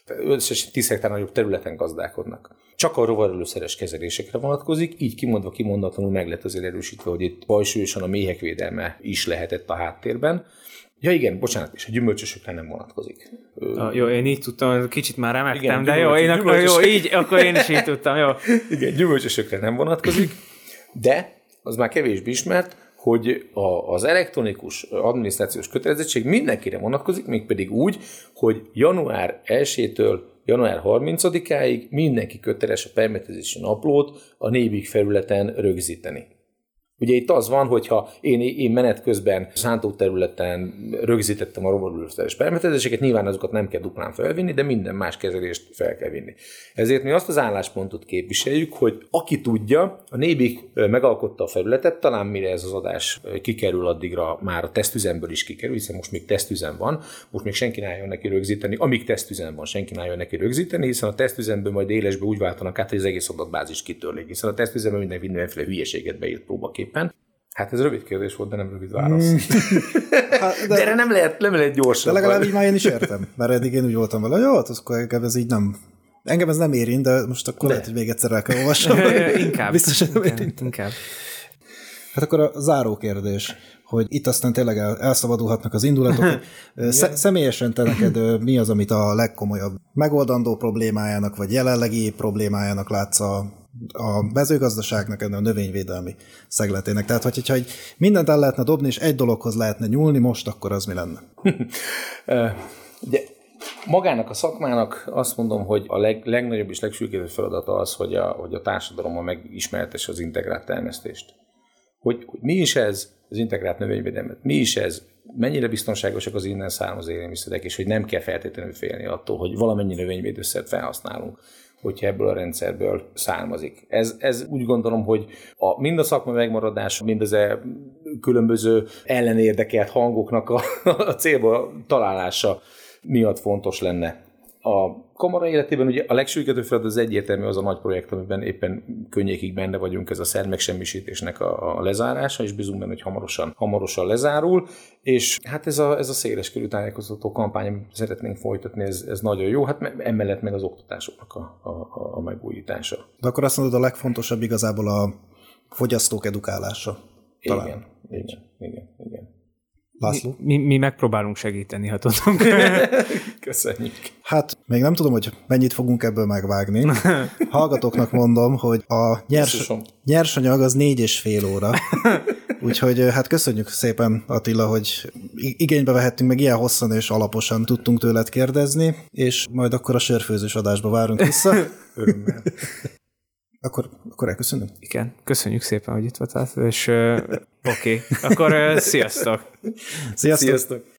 Összesen 10 hektár nagyobb területen gazdálkodnak. Csak a rovarölőszeres kezelésekre vonatkozik, így kimondva kimondatlanul meg lett azért erősítve, hogy itt bajsúlyosan a méhek védelme is lehetett a háttérben. Ja igen, bocsánat, és a gyümölcsösökre nem vonatkozik. A, jó, én így tudtam, kicsit már remektem, igen, de jó, én akkor, jó, így, akkor én is így tudtam, jó. Igen, gyümölcsösökre nem vonatkozik, de az már kevésbé ismert, hogy a, az elektronikus adminisztrációs kötelezettség mindenkire vonatkozik, mégpedig úgy, hogy január 1-től január 30-áig mindenki köteles a permetezési naplót a nébig felületen rögzíteni. Ugye itt az van, hogyha én, én menet közben szántóterületen rögzítettem a rovarülőszeres permetezéseket, nyilván azokat nem kell duplán felvinni, de minden más kezelést fel kell vinni. Ezért mi azt az álláspontot képviseljük, hogy aki tudja, a Nébik megalkotta a felületet, talán mire ez az adás kikerül, addigra már a tesztüzemből is kikerül, hiszen most még tesztüzem van, most még senki ne álljon neki rögzíteni, amíg tesztüzem van, senki ne álljon neki rögzíteni, hiszen a tesztüzemből majd élesbe úgy váltanak át, hogy az egész adatbázis kitörlik, hiszen a tesztüzemben minden mindenféle hülyeséget beírt próbaképp tulajdonképpen. Hát ez rövid kérdés volt, de nem rövid válasz. Mm. hát, de, de erre nem lehet, nem lehet gyorsan. De legalább így már én is értem, mert eddig én úgy voltam vele, jó, hát akkor engem ez így nem, engem ez nem érint, de most akkor de. lehet, hogy még egyszer el kell olvasnom. inkább. Biztos, hogy nem érint. Inkább. Hát akkor a záró kérdés, hogy itt aztán tényleg el, elszabadulhatnak az indulatok. Sze, személyesen te neked mi az, amit a legkomolyabb megoldandó problémájának, vagy jelenlegi problémájának látsz a a mezőgazdaságnak, a növényvédelmi szegletének. Tehát, hogyha egy mindent el lehetne dobni, és egy dologhoz lehetne nyúlni most, akkor az mi lenne? Ugye, magának a szakmának azt mondom, hogy a leg, legnagyobb és legsürgetőbb feladata az, hogy a, hogy a társadalommal megismertesse az integrált termesztést. Hogy, hogy mi is ez, az integrált növényvédelmet, mi is ez, mennyire biztonságosak az innen származó élelmiszerek, és hogy nem kell feltétlenül félni attól, hogy valamennyi növényvédőszert felhasználunk hogyha ebből a rendszerből származik. Ez, ez úgy gondolom, hogy a, mind a szakma megmaradása, mind az e különböző ellenérdekelt hangoknak a, a célba találása miatt fontos lenne a kamara életében ugye a legsürgető feladat az egyértelmű az a nagy projekt, amiben éppen könnyékig benne vagyunk, ez a szer megsemmisítésnek a, a lezárása, és bízunk benne, hogy hamarosan, hamarosan lezárul, és hát ez a, ez a széles körű tájékoztató kampány, amit szeretnénk folytatni, ez, ez nagyon jó, hát emellett meg az oktatásoknak a, a, a megújítása. De akkor azt mondod, a legfontosabb igazából a fogyasztók edukálása. Talán. Igen, igen, igen, igen. László? Mi, mi megpróbálunk segíteni, ha tudunk. Köszönjük. Hát még nem tudom, hogy mennyit fogunk ebből megvágni. Hallgatóknak mondom, hogy a nyers, nyersanyag az négy és fél óra. Úgyhogy hát köszönjük szépen Attila, hogy igénybe vehettünk, meg ilyen hosszan és alaposan tudtunk tőled kérdezni, és majd akkor a sörfőzős adásba várunk vissza. Örömmel. Akkor, akkor elköszönöm. Igen, köszönjük szépen, hogy itt voltál, és uh, oké, okay. akkor uh, sziasztok! Sziasztok! sziasztok.